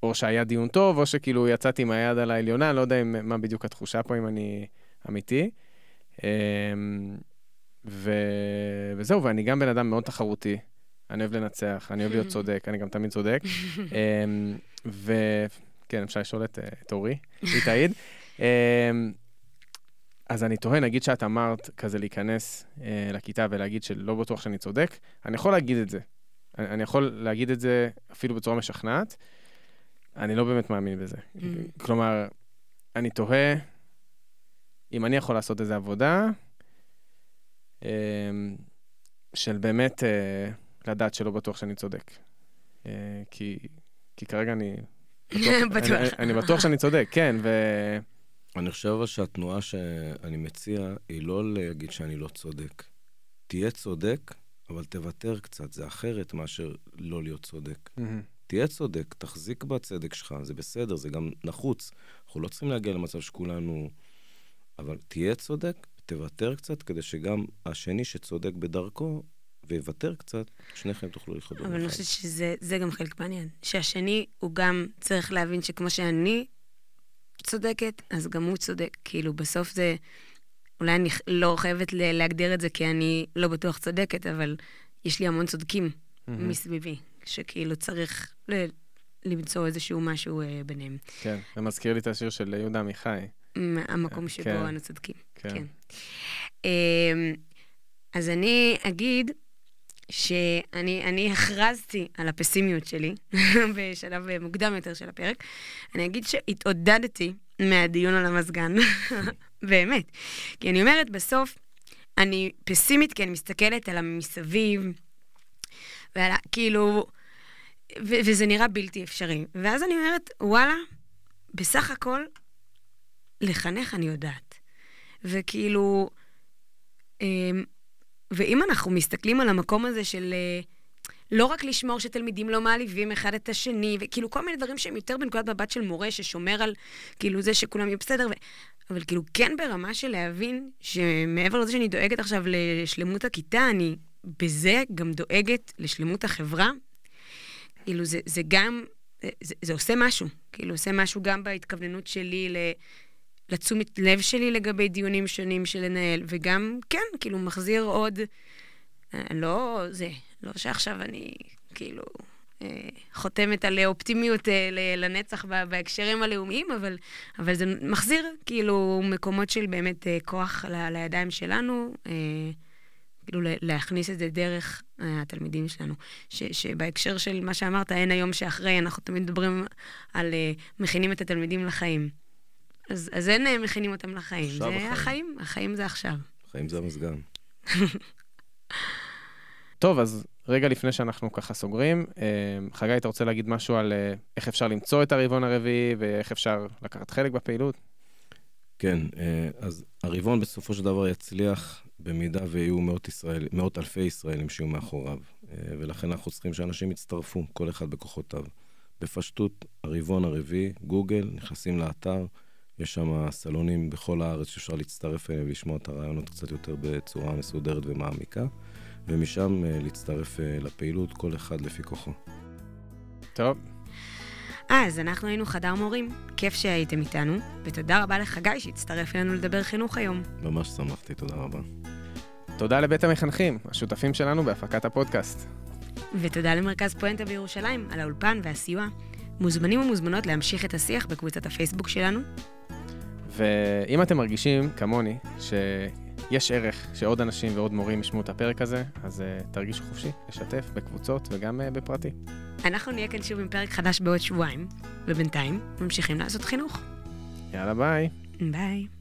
או שהיה דיון טוב, או שכאילו יצאתי עם היד על העליונה, לא יודע מה בדיוק התחושה פה, אם אני אמיתי. Um, ו... וזהו, ואני גם בן אדם מאוד תחרותי. אני אוהב לנצח, אני אוהב להיות צודק, אני גם תמיד צודק. וכן, אפשר לשאול את, את אורי, היא תעיד. אמ, אז אני תוהה, נגיד שאת אמרת כזה להיכנס אה, לכיתה ולהגיד שלא בטוח שאני צודק, אני יכול להגיד את זה. אני, אני יכול להגיד את זה אפילו בצורה משכנעת, אני לא באמת מאמין בזה. Mm. כלומר, אני תוהה אם אני יכול לעשות איזו עבודה אה, של באמת אה, לדעת שלא בטוח שאני צודק. אה, כי, כי כרגע אני... בטוח, אני, אני בטוח שאני צודק, כן, ו... אני חושב שהתנועה שאני מציע היא לא להגיד שאני לא צודק. תהיה צודק, אבל תוותר קצת, זה אחרת מאשר לא להיות צודק. Mm-hmm. תהיה צודק, תחזיק בצדק שלך, זה בסדר, זה גם נחוץ. אנחנו לא צריכים להגיע למצב שכולנו... אבל תהיה צודק, תוותר קצת, כדי שגם השני שצודק בדרכו, ויוותר קצת, שניכם תוכלו לחיות אבל אני חושבת שזה גם חלק מעניין. שהשני, הוא גם צריך להבין שכמו שאני צודקת, אז גם הוא צודק. כאילו, בסוף זה... אולי אני לא חייבת להגדיר את זה כי אני לא בטוח צודקת, אבל יש לי המון צודקים mm-hmm. מסביבי, שכאילו צריך ל- למצוא איזשהו משהו uh, ביניהם. כן, זה מזכיר לי את השיר של יהודה עמיחי. המקום שבו כן. אנו צודקים, כן. כן. Um, אז אני אגיד שאני אני הכרזתי על הפסימיות שלי בשלב מוקדם יותר של הפרק. אני אגיד שהתעודדתי מהדיון על המזגן, באמת. כי אני אומרת, בסוף, אני פסימית כי אני מסתכלת על המסביב, ועל כאילו, ו- וזה נראה בלתי אפשרי. ואז אני אומרת, וואלה, בסך הכל, לחנך אני יודעת. וכאילו, אמ, ואם אנחנו מסתכלים על המקום הזה של אה, לא רק לשמור שתלמידים לא מעליבים אחד את השני, וכאילו כל מיני דברים שהם יותר בנקודת מבט של מורה ששומר על כאילו זה שכולם יהיו בסדר, ו... אבל כאילו כן ברמה של להבין שמעבר לזה שאני דואגת עכשיו לשלמות הכיתה, אני בזה גם דואגת לשלמות החברה. כאילו זה, זה גם, זה, זה עושה משהו, כאילו עושה משהו גם בהתכווננות שלי ל... לתשומת לב שלי לגבי דיונים שונים של לנהל, וגם, כן, כאילו, מחזיר עוד... אה, לא זה, לא שעכשיו אני, כאילו, אה, חותמת על אופטימיות אה, לנצח בהקשרים הלאומיים, אבל, אבל זה מחזיר, כאילו, מקומות של באמת כוח לידיים שלנו. כאילו להכניס את זה דרך התלמידים שלנו. ש, שבהקשר של מה שאמרת, אין היום שאחרי, אנחנו תמיד מדברים על מכינים את התלמידים לחיים. אז, אז אין אה, מכינים אותם לחיים. זה החיים. החיים, החיים זה עכשיו. החיים זה המזגן. טוב, אז רגע לפני שאנחנו ככה סוגרים, אה, חגי, אתה רוצה להגיד משהו על אה, איך אפשר למצוא את הרבעון הרביעי ואיך אפשר לקחת חלק בפעילות? כן, אז הרבעון בסופו של דבר יצליח במידה ויהיו מאות, ישראל, מאות אלפי ישראלים שיהיו מאחוריו, ולכן אנחנו צריכים שאנשים יצטרפו, כל אחד בכוחותיו. בפשטות, הרבעון הרביעי, גוגל, נכנסים לאתר, יש שם סלונים בכל הארץ שאפשר להצטרף אליהם ולשמוע את הרעיונות קצת יותר בצורה מסודרת ומעמיקה, ומשם אה, להצטרף אה, לפעילות, כל אחד לפי כוחו. טוב. אז אנחנו היינו חדר מורים, כיף שהייתם איתנו, ותודה רבה לחגי שהצטרף אלינו לדבר חינוך היום. ממש שמחתי, תודה רבה. תודה לבית המחנכים, השותפים שלנו בהפקת הפודקאסט. ותודה למרכז פואנטה בירושלים על האולפן והסיוע. מוזמנים ומוזמנות להמשיך את השיח בקבוצת הפייסבוק שלנו, ואם אתם מרגישים, כמוני, שיש ערך שעוד אנשים ועוד מורים ישמעו את הפרק הזה, אז uh, תרגישו חופשי לשתף בקבוצות וגם uh, בפרטי. אנחנו נהיה כאן שוב עם פרק חדש בעוד שבועיים, ובינתיים ממשיכים לעשות חינוך. יאללה, ביי. ביי.